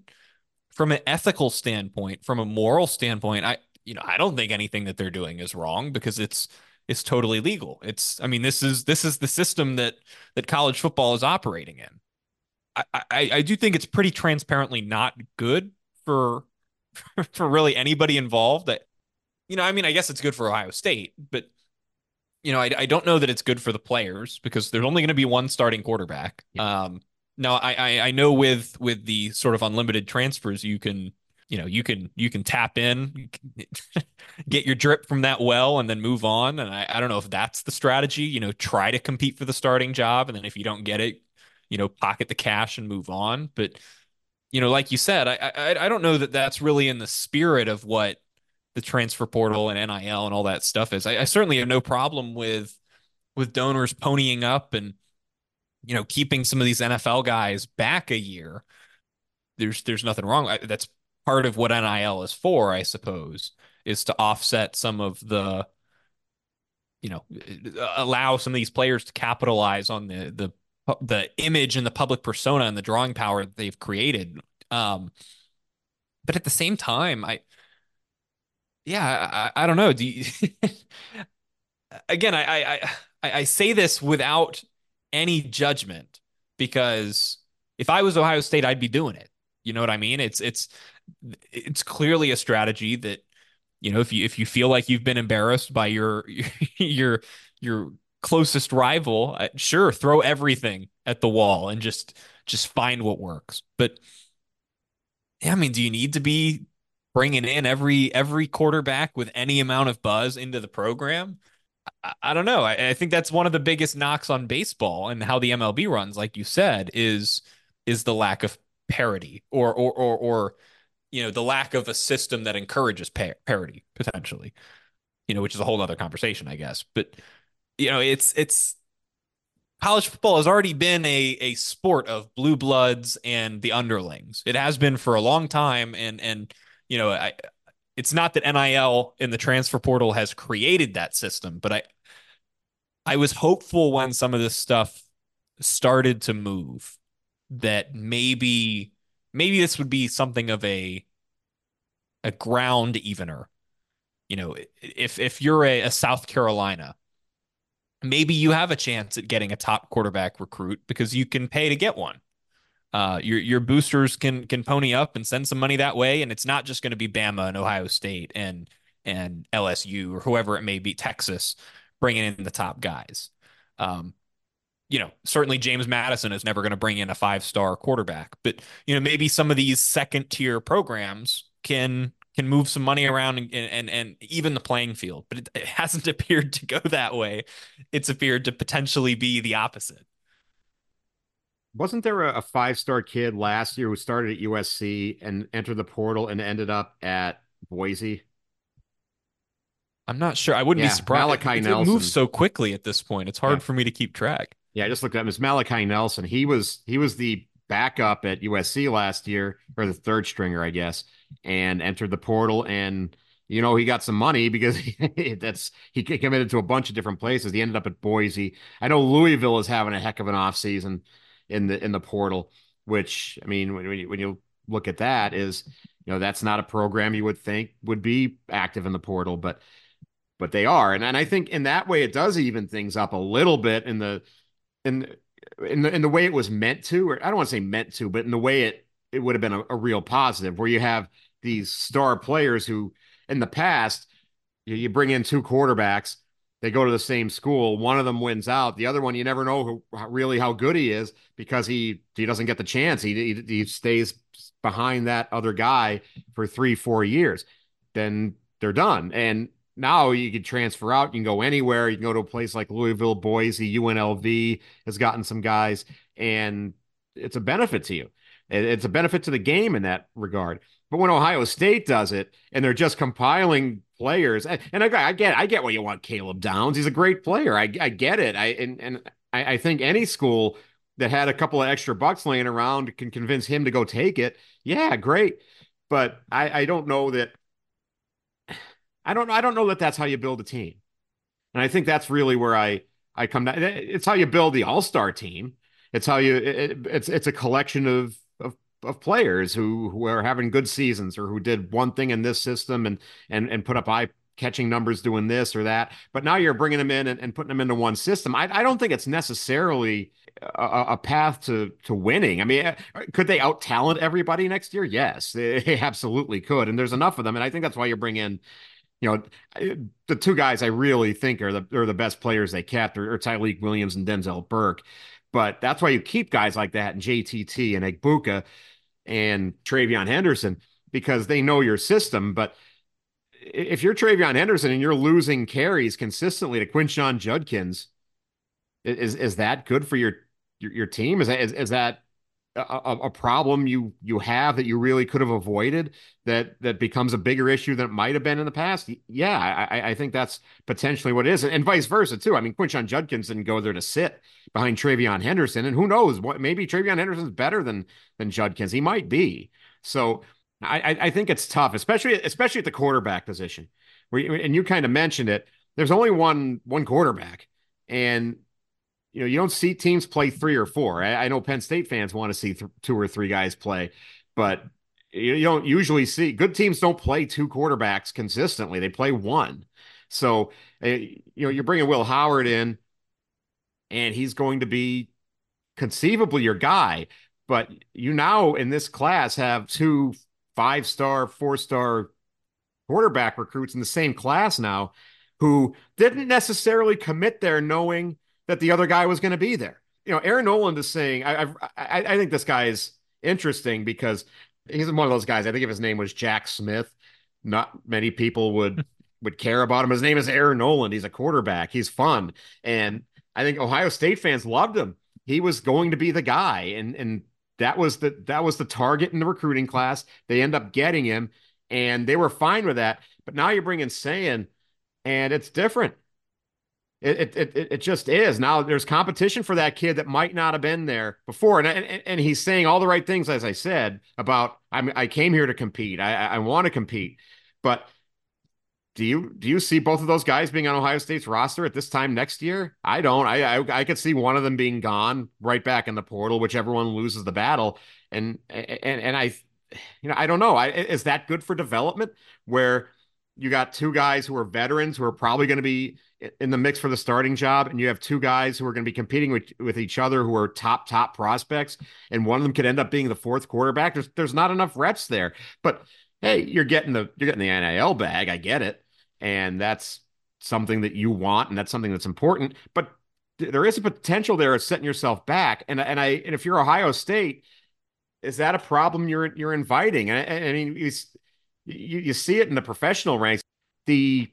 from an ethical standpoint, from a moral standpoint, I you know, I don't think anything that they're doing is wrong because it's is totally legal. It's I mean this is this is the system that that college football is operating in. I I, I do think it's pretty transparently not good for for really anybody involved that you know I mean I guess it's good for Ohio State but you know, I, I don't know that it's good for the players because there's only going to be one starting quarterback. Yeah. Um, now I, I I know with with the sort of unlimited transfers, you can you know you can you can tap in, get your drip from that well, and then move on. And I, I don't know if that's the strategy. You know, try to compete for the starting job, and then if you don't get it, you know, pocket the cash and move on. But you know, like you said, I I, I don't know that that's really in the spirit of what the transfer portal and NIL and all that stuff is. I, I certainly have no problem with with donors ponying up and you know keeping some of these NFL guys back a year. There's there's nothing wrong. That's part of what NIL is for, I suppose, is to offset some of the you know allow some of these players to capitalize on the the the image and the public persona and the drawing power that they've created. Um, but at the same time, I, yeah, I, I don't know. Do you, again, I, I, I, I say this without any judgment because if I was Ohio State, I'd be doing it. You know what I mean? It's, it's, it's clearly a strategy that, you know, if you, if you feel like you've been embarrassed by your, your, your closest rival, uh, sure, throw everything at the wall and just just find what works. But yeah, I mean, do you need to be bringing in every every quarterback with any amount of buzz into the program? I, I don't know. I, I, think that's one of the biggest knocks on baseball and how the MLB runs, like you said, is is the lack of parity or or or, or you know the lack of a system that encourages par- parity potentially. You know, which is a whole other conversation, I guess. But you know, it's it's college football has already been a a sport of blue bloods and the underlings. It has been for a long time, and and you know, I it's not that NIL in the transfer portal has created that system, but I I was hopeful when some of this stuff started to move that maybe maybe this would be something of a a ground evener. You know, if if you're a, a South Carolina maybe you have a chance at getting a top quarterback recruit because you can pay to get one. Uh, your your boosters can can pony up and send some money that way, and it's not just going to be Bama and Ohio State and and LSU or whoever it may be, Texas, bringing in the top guys. Um, you know, certainly James Madison is never going to bring in a five star quarterback, but you know maybe some of these second tier programs can can move some money around and and, and even the playing field. But it, it hasn't appeared to go that way. It's appeared to potentially be the opposite. Wasn't there a, a five star kid last year who started at USC and entered the portal and ended up at Boise? I'm not sure. I wouldn't yeah, be surprised. Malachi Nelson. It moves so quickly at this point. It's hard yeah. for me to keep track. Yeah, I just looked at him. It's Malachi Nelson. He was he was the backup at USC last year, or the third stringer, I guess, and entered the portal. And you know he got some money because he, that's he committed to a bunch of different places. He ended up at Boise. I know Louisville is having a heck of an offseason in the in the portal, which I mean when, when you, when you look at that is you know that's not a program you would think would be active in the portal, but but they are, and and I think in that way it does even things up a little bit in the in in the in the way it was meant to, or I don't want to say meant to, but in the way it it would have been a, a real positive, where you have these star players who, in the past, you, you bring in two quarterbacks, they go to the same school, one of them wins out, the other one you never know who, really how good he is because he he doesn't get the chance, he he, he stays behind that other guy for three four years, then they're done, and now you can transfer out. You can go anywhere. You can go to a place like Louisville, Boise, UNLV has gotten some guys, and it's a benefit to you. It's a benefit to the game in that regard. But when Ohio State does it, and they're just compiling players, and, I, I get, I get why you want Caleb Downs. He's a great player. I, I get it. I and and I, I think any school that had a couple of extra bucks laying around can convince him to go take it. Yeah, great. But I, I don't know that I don't I don't know that that's how you build a team. And I think that's really where I I come down. It's how you build the all-star team. It's how you it, it's it's a collection of of of players who who are having good seasons or who did one thing in this system and and and put up eye catching numbers doing this or that. But now you're bringing them in and, and putting them into one system. I, I don't think it's necessarily a, a, path to to winning. I mean, eh, could they out talent everybody next year? Yes, they absolutely could. And there's enough of them. And I think that's why you bring in you know, the two guys I really think are the are the best players they kept are, are Tyleik Williams and Denzel Burke. But that's why you keep guys like that and JTT and Egbuka and TreVeyon Henderson because they know your system. But if you're TreVeyon Henderson and you're losing carries consistently to Quinshon Judkins, is is that good for your your, your team? Is that is, is that a, a, problem you you have that you really could have avoided that that becomes a bigger issue than it might have been in the past? Yeah, I, I think that's potentially what it is, and, and vice versa too. I mean, Quinshon Judkins didn't go there to sit behind TreVeyon Henderson, and who knows what maybe TreVeyon Henderson's better than than Judkins. He might be. So I I think it's tough, especially especially at the quarterback position. Where you, and you kind of mentioned it. There's only one one quarterback, and you know, you don't see teams play three or four. I, I know Penn State fans want to see th- two or three guys play, but you, you don't usually see good teams don't play two quarterbacks consistently. They play one. So, uh, you know, you're bringing Will Howard in, and he's going to be conceivably your guy. But you now in this class have two five star, four star quarterback recruits in the same class now who didn't necessarily commit there knowing that the other guy was going to be there. You know, Air Noland is saying, I, I, I think this guy is interesting because he's one of those guys. I think if his name was Jack Smith, not many people would would care about him. His name is Air Noland. He's a quarterback. He's fun, and I think Ohio State fans loved him. He was going to be the guy, and and that was the that was the target in the recruiting class. They end up getting him, and they were fine with that. But now you're bringing Sayin, and it's different. It, it, it, it just is. Now there's competition for that kid that might not have been there before. And, and, and he's saying all the right things, as I said, about I'm, I came here to compete. I, I want to compete. But do you do you see both of those guys being on Ohio State's roster at this time next year? I don't. I, I I, could see one of them being gone right back in the portal, which everyone loses the battle. And and and I, you know, I don't know. I, is that good for development where you got two guys who are veterans who are probably going to be in the mix for the starting job, and you have two guys who are going to be competing with, with each other who are top top prospects, and one of them could end up being the fourth quarterback. There's there's not enough reps there, but hey, you're getting the you're getting the NIL bag. I get it, and that's something that you want, and that's something that's important. But there is a potential there of setting yourself back, and and I and if you're Ohio State, is that a problem you're you're inviting? And I, I mean, you, you see it in the professional ranks. The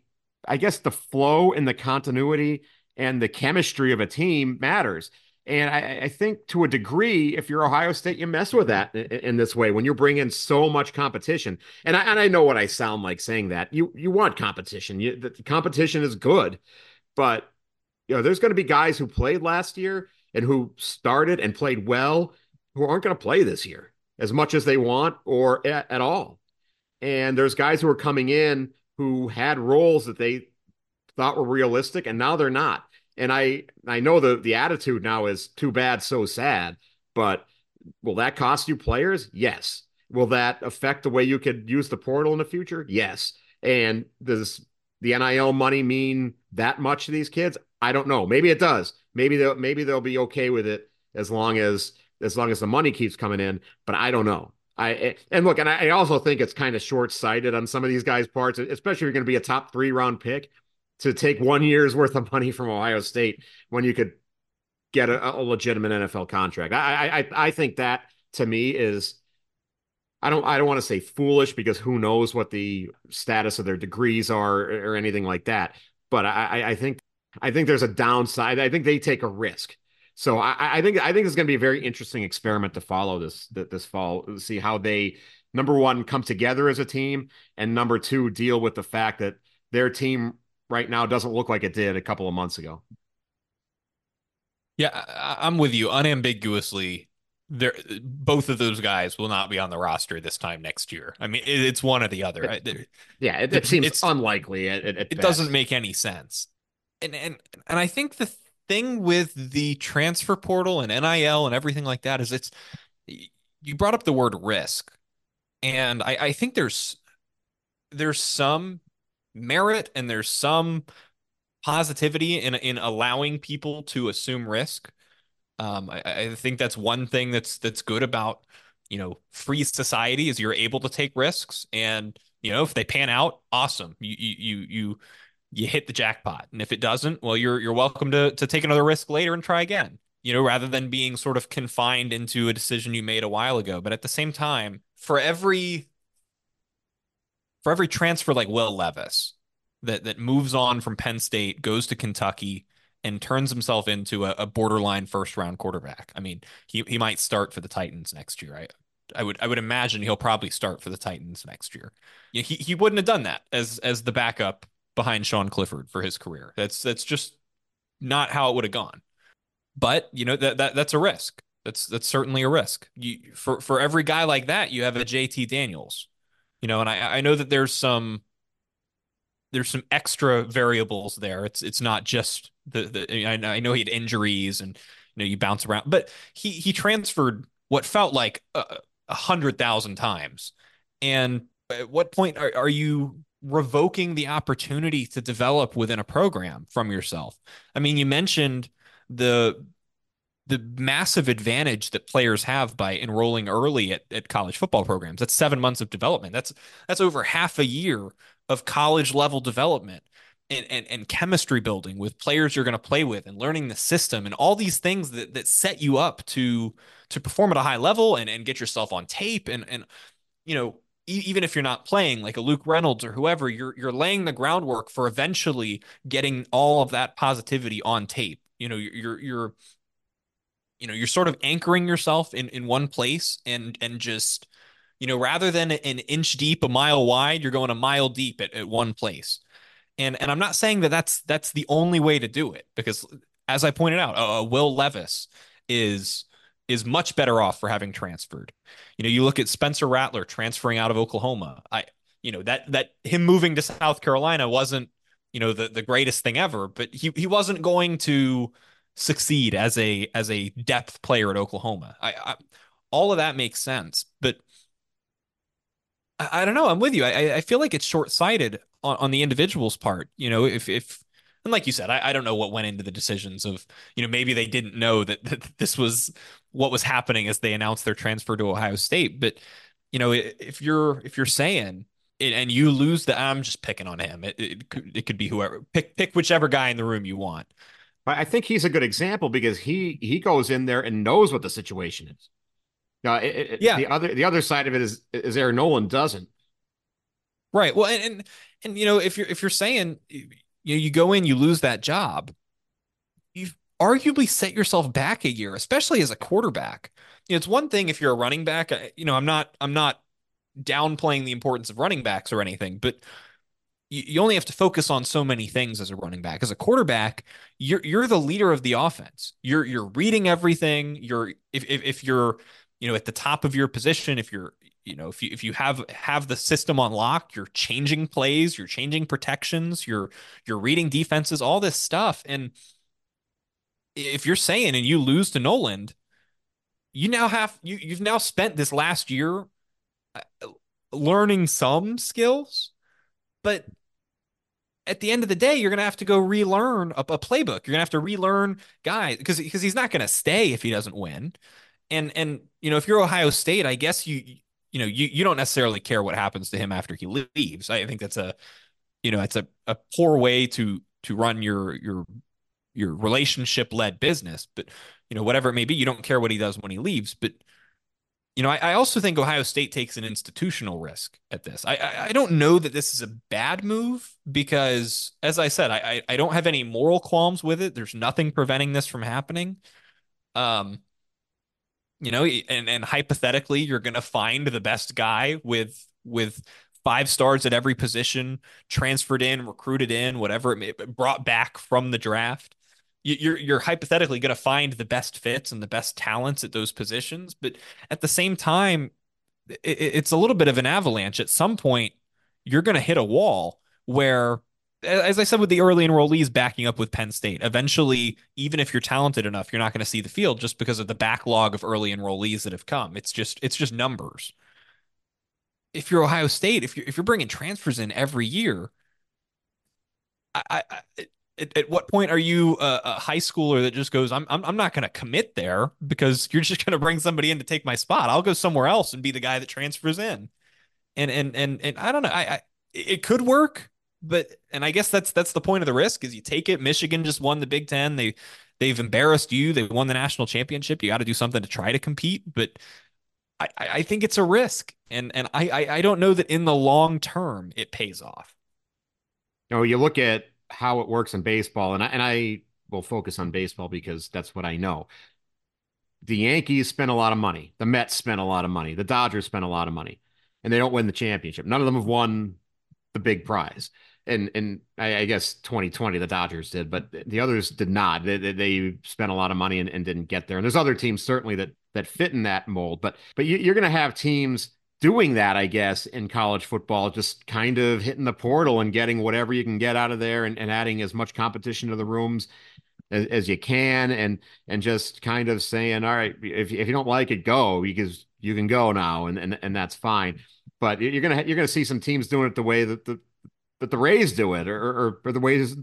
I guess the flow and the continuity and the chemistry of a team matters. And I, I, think to a degree, if you're Ohio State, you mess with that in, in this way when you're bringing so much competition. And I, and I know what I sound like saying that. You you want competition. You, the competition is good, but you know there's going to be guys who played last year and who started and played well who aren't going to play this year as much as they want or at, at all. And there's guys who are coming in who had roles that they thought were realistic and now they're not. And I I know the the attitude now is too bad, so sad, but will that cost you players? Yes. Will that affect the way you could use the portal in the future? Yes. And does the NIL money mean that much to these kids? I don't know. Maybe it does. Maybe they'll maybe they'll be okay with it as long as as long as the money keeps coming in, but I don't know. I eh, and look, and I also think it's kind of short sighted on some of these guys' parts, especially if you're going to be a top three round pick to take one year's worth of money from Ohio State when you could get a, a legitimate NFL contract. I, I I think that to me is I don't I don't want to say foolish because who knows what the status of their degrees are or, or anything like that. But I, I think I think there's a downside. I think they take a risk. So I, I think I think it's going to be a very interesting experiment to follow this this fall. See how they number one come together as a team, and number two deal with the fact that their team right now doesn't look like it did a couple of months ago. Yeah, I'm with you. Unambiguously, there both of those guys will not be on the roster this time next year. I mean, it's one or the other. It, yeah, it, it seems it's unlikely. it doesn't make any sense. And and and I think the thing with the transfer portal and NIL and everything like that is it's you brought up the word risk. And I, I think there's there's some merit and there's some positivity in in allowing people to assume risk. Um, I, I think that's one thing that's that's good about you know free society is you're able to take risks and You know, if they pan out, awesome. You you you you hit the jackpot. And if it doesn't, well, you're you're welcome to to take another risk later and try again. You know, rather than being sort of confined into a decision you made a while ago. But at the same time, for every for every transfer like Will Levis that that moves on from Penn State, goes to Kentucky, and turns himself into a, a borderline first round quarterback. I mean, he he might start for the Titans next year. I I would I would imagine he'll probably start for the Titans next year. he he wouldn't have done that as as the backup behind Sean Clifford for his career. That's that's just not how it would have gone. But you know that that that's a risk. That's that's certainly a risk. You for for every guy like that, you have a JT Daniels. You know, and I I know that there's some there's some extra variables there. It's it's not just the the I, I know he had injuries and you know you bounce around, but he he transferred what felt like a, a hundred thousand times. And at what point are, are you revoking the opportunity to develop within a program from yourself? I mean, you mentioned the the massive advantage that players have by enrolling early at, at college football programs. That's seven months of development. That's that's over half a year of college level development and, and, and chemistry building with players you're going to play with and learning the system and all these things that, that set you up to to perform at a high level and, and get yourself on tape and and you know even if you're not playing like a Luke Reynolds or whoever you're you're laying the groundwork for eventually getting all of that positivity on tape. You know you're you're you know you're sort of anchoring yourself in in one place and and just you know rather than an inch deep a mile wide you're going a mile deep at, at one place. And and i'm not saying that that's that's the only way to do it because as i pointed out uh, will levis is is much better off for having transferred you know you look at spencer rattler transferring out of oklahoma i you know that that him moving to south carolina wasn't you know the the greatest thing ever but he he wasn't going to succeed as a as a depth player at Oklahoma. I, I all of that makes sense, but I, I, don't know. I'm with you. I I feel like it's short sighted on, on the individual's part. You know, if if and like you said, I, I don't know what went into the decisions of you know maybe they didn't know that, that this was what was happening as they announced their transfer to Ohio State. But you know, if you're if you're Sayin and you lose the, I'm just picking on him. It, it, it could be whoever. Pick pick whichever guy in the room you want. I think he's a good example because he he goes in there and knows what the situation is. Now, yeah. The other the other side of it is is Air Noland doesn't. Right. Well, and, and and you know if you're if you're Sayin you know you go in you lose that job, arguably set yourself back a year, especially as a quarterback. It's one thing if you're a running back. You know, I'm not I'm not downplaying the importance of running backs or anything, but you, you only have to focus on so many things as a running back. As a quarterback, you're you're the leader of the offense. You're you're reading everything. You're if if, if you're you know at the top of your position, if you're you know if you if you have have the system on lock, you're changing plays, you're changing protections, you're you're reading defenses, all this stuff. And if you're Sayin and you lose to Noland, you now have you you've now spent this last year uh, learning some skills, but at the end of the day, you're to have to go relearn a, a playbook. You're to have to relearn guys because because he's not to stay if he doesn't win. And and you know if you're Ohio State, I guess you you know you you don't necessarily care what happens to him after he leaves. I think that's a you know it's a, a poor way to to run your your your relationship led business. But you know whatever it may be, you don't care what he does when he leaves. But you know, I, I, also think Ohio State takes an institutional risk at this. I, I, I don't know that this is a bad move because, as I said, I, I don't have any moral qualms with it. There's nothing preventing this from happening. Um, you know, and and hypothetically, you're going to find the best guy with with five stars at every position, transferred in, recruited in, whatever it may, brought back from the draft you're you're hypothetically going to find the best fits and the best talents at those positions but at the same time it's a little bit of an avalanche at some point you're going to hit a wall where as I said with the early enrollees backing up with Penn State, eventually, even if you're talented enough, you're not going to see the field just because of the backlog of early enrollees that have come. It's just it's just numbers. If you're Ohio State, if you're if you're bringing transfers in every year, I, I at, at what point are you a, a, high schooler that just goes, I'm, I'm, I'm not going to commit there because you're just going to bring somebody in to take my spot. I'll go somewhere else and be the guy that transfers in. And and and and I don't know. I, I it could work, but and I guess that's that's the point of the risk is you take it. Michigan just won the Big Ten. They they've embarrassed you. They won the national championship. You got to do something to try to compete. But I, I think it's a risk, and and I, I don't know that in the long term it pays off. You know, you look at how it works in baseball, and I and I will focus on baseball because that's what I know. The Yankees spent a lot of money. The Mets spent a lot of money. The Dodgers spent a lot of money, and they don't win the championship. None of them have won the big prize. And and I, I guess 2020 the Dodgers did, but the others did not. They, they spent a lot of money and, and didn't get there. And there's other teams certainly that that fit in that mold. But but you, you're going to have teams doing that, I guess, in college football, just kind of hitting the portal and getting whatever you can get out of there and, and adding as much competition to the rooms as, as, you can and and just kind of saying, all right, if, if you don't like it, go because you can go now and and, and that's fine. But you're gonna you're gonna see some teams doing it the way that the that the Rays do it or or, or the ways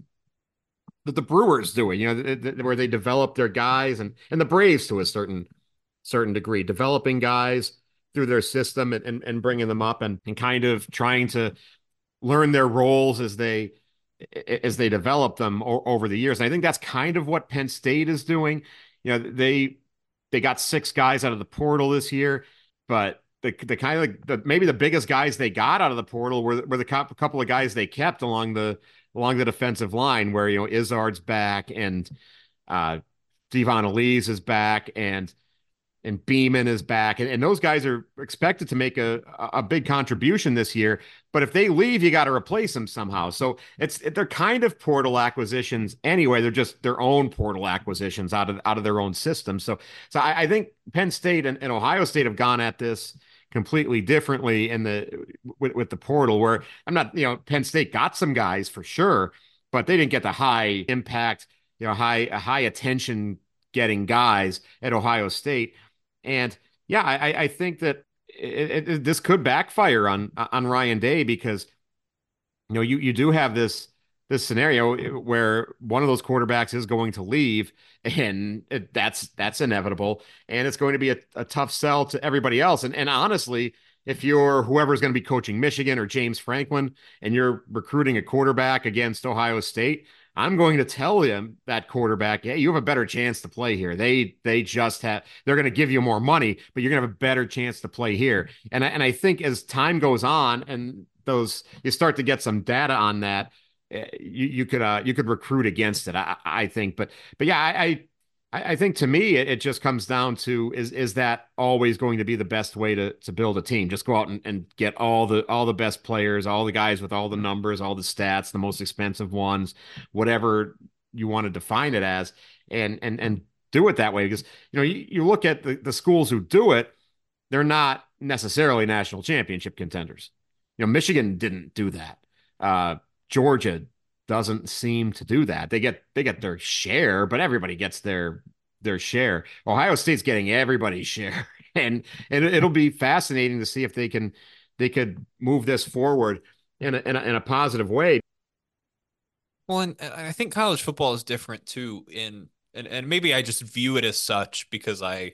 that the Brewers do it, you know, where they develop their guys and and the Braves to a certain certain degree, developing guys through their system and, and, and bringing them up and, and kind of trying to learn their roles as they as they develop them over the years. And I think that's kind of what Penn State is doing. You know, they they got six guys out of the portal this year, but the the kind of the maybe the biggest guys they got out of the portal were were the couple of guys they kept along the along the defensive line, where you know Izzard's back and uh, Dvon Ellies is back and and Beamon is back, and, and those guys are expected to make a a big contribution this year. But if they leave, you got to replace them somehow. So it's they're kind of portal acquisitions anyway. They're just their own portal acquisitions out of out of their own system. So so I, I think Penn State and, and, Ohio State have gone at this completely differently in the with, with the portal. Where I'm not, you know, Penn State got some guys for sure, but they didn't get the high impact, you know, high high attention getting guys at Ohio State. And yeah, I, I think that it, it, this could backfire on on Ryan Day because you know you you do have this this scenario where one of those quarterbacks is going to leave and that's that's inevitable. And it's going to be a, a tough sell to everybody else. And and honestly if you're whoever's going to be coaching Michigan or James Franklin and you're recruiting a quarterback against Ohio State I'm going to tell him that quarterback, hey, you have a better chance to play here. They they just have they're going to give you more money, but you're going to have a better chance to play here. And I, and I think as time goes on and those you start to get some data on that, eh, you you could uh you could recruit against it. I I think, but but yeah, I, I I, I think to me it, it, just comes down to is is that always going to be the best way to to build a team? Just go out and, and get all the all the best players, all the guys with all the numbers, all the stats, the most expensive ones, whatever you want to define it as, and and and do it that way. Because you know you, you look at the, the schools who do it, they're not necessarily national championship contenders. You know, Michigan didn't do that. Uh, Georgia doesn't seem to do that. They get they get their share, but everybody gets their their share. Ohio State's getting everybody's share, and and it'll be fascinating to see if they can they could move this forward in a, in a, in a positive way. Well, and uh, I think college football is different too. In and and maybe I just view it as such because I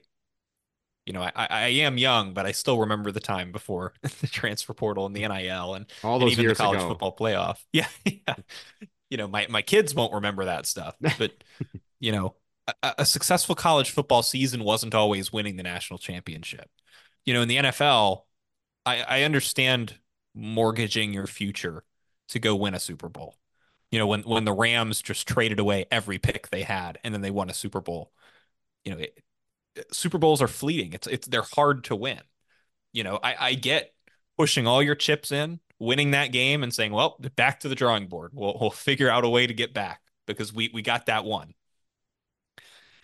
you know, I, I am young, but I still remember the time before the transfer portal and the mm. NIL and, all those and even years the college ago. football playoff. Yeah, yeah. You know, my, my kids won't remember that stuff, but you know, a, a successful college football season wasn't always winning the national championship. You know, in the NFL, I, I understand mortgaging your future to go win a Super Bowl. You know, when when the Rams just traded away every pick they had and then they won a Super Bowl. You know, it, Super Bowls are fleeting. It's it's they're hard to win. You know, I, I get pushing all your chips in, winning that game, and saying, "Well, back to the drawing board. We'll we'll figure out a way to get back because we we got that one."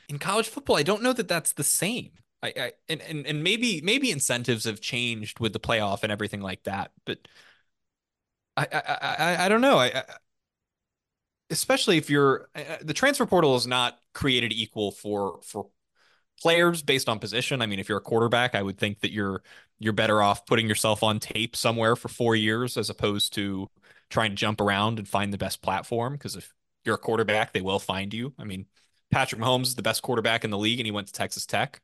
In college football, I don't know that that's the same. I, I and, and and maybe maybe incentives have changed with the playoff and everything like that, but I I I, I don't know. I, I especially if you're uh, uh, the transfer portal is not created equal for for players based on position. I mean, if you're a quarterback, I would think that you're you're better off putting yourself on tape somewhere for four years as opposed to trying to jump around and find the best platform. Because if you're a quarterback, they will find you. I mean, Patrick Mahomes is the best quarterback in the league, and he went to Texas Tech.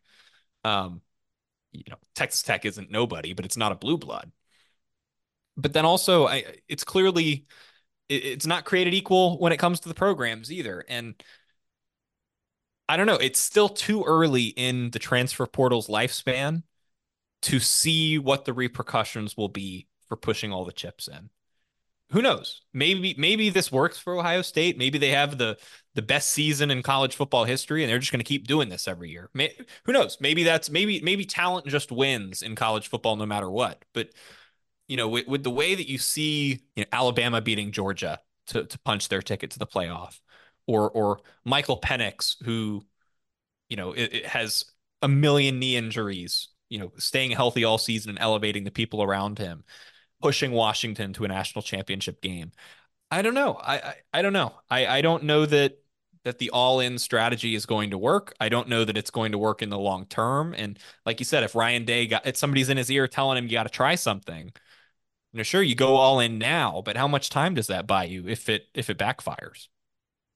Um, you know, Texas Tech isn't nobody, but it's not a blue blood. but then also I, it's clearly it, it's not created equal when it comes to the programs either. And I don't know, it's still too early in the transfer portal's lifespan to see what the repercussions will be for pushing all the chips in. Who knows? Maybe maybe this works for Ohio State. Maybe they have the the best season in college football history and they're just going to keep doing this every year. May, who knows? Maybe that's maybe maybe talent just wins in college football no matter what. But you know, with, with the way that you see you know, Alabama beating Georgia to to punch their ticket to the playoff, or or Michael Penix who, you know, it, it has a million knee injuries, you know, staying healthy all season and elevating the people around him, pushing Washington to a national championship game. I don't know. I I, I don't know. I I don't know that that the all-in strategy is going to work. I don't know that it's going to work in the long term. And like you said, if Ryan Day got if somebody's in his ear telling him you got to try something, you know, sure you go all in now, but how much time does that buy you if it if it backfires?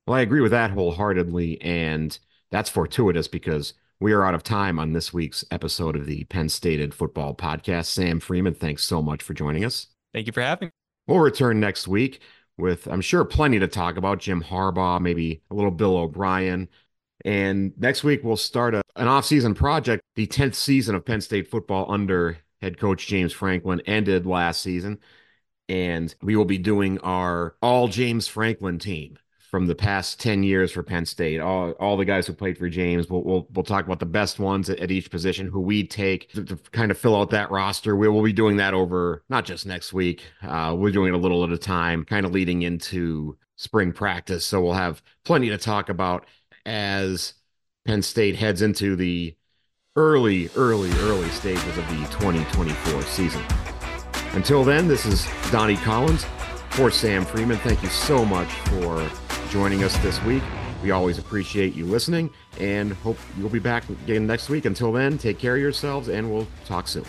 Well, I agree with that wholeheartedly, and that's fortuitous because we are out of time on this week's episode of the Penn Stated Football Podcast. Sam Fremin, thanks so much for joining us. Thank you for having me. We'll return next week with, I'm sure, plenty to talk about. Jim Harbaugh, maybe a little Bill O'Brien. And next week, we'll start a, an off-season project. The 10th season of Penn State football under head coach James Franklin ended last season. And we will be doing our all James Franklin team from the past 10 years for Penn State. All, all the guys who played for James. We'll, we'll, we'll talk about the best ones at, at each position, who we take to, to, kind of fill out that roster. We will be doing that over not just next week. Uh, we're doing it a little at a time, kind of leading into spring practice. So we'll have plenty to talk about as Penn State heads into the early, early, early stages of the 2024 season. Until then, this is Donnie Collins for Sam Fremin. Thank you so much for joining us this week. We always appreciate you listening and hope you'll be back again next week. Until then, take care of yourselves and we'll talk soon.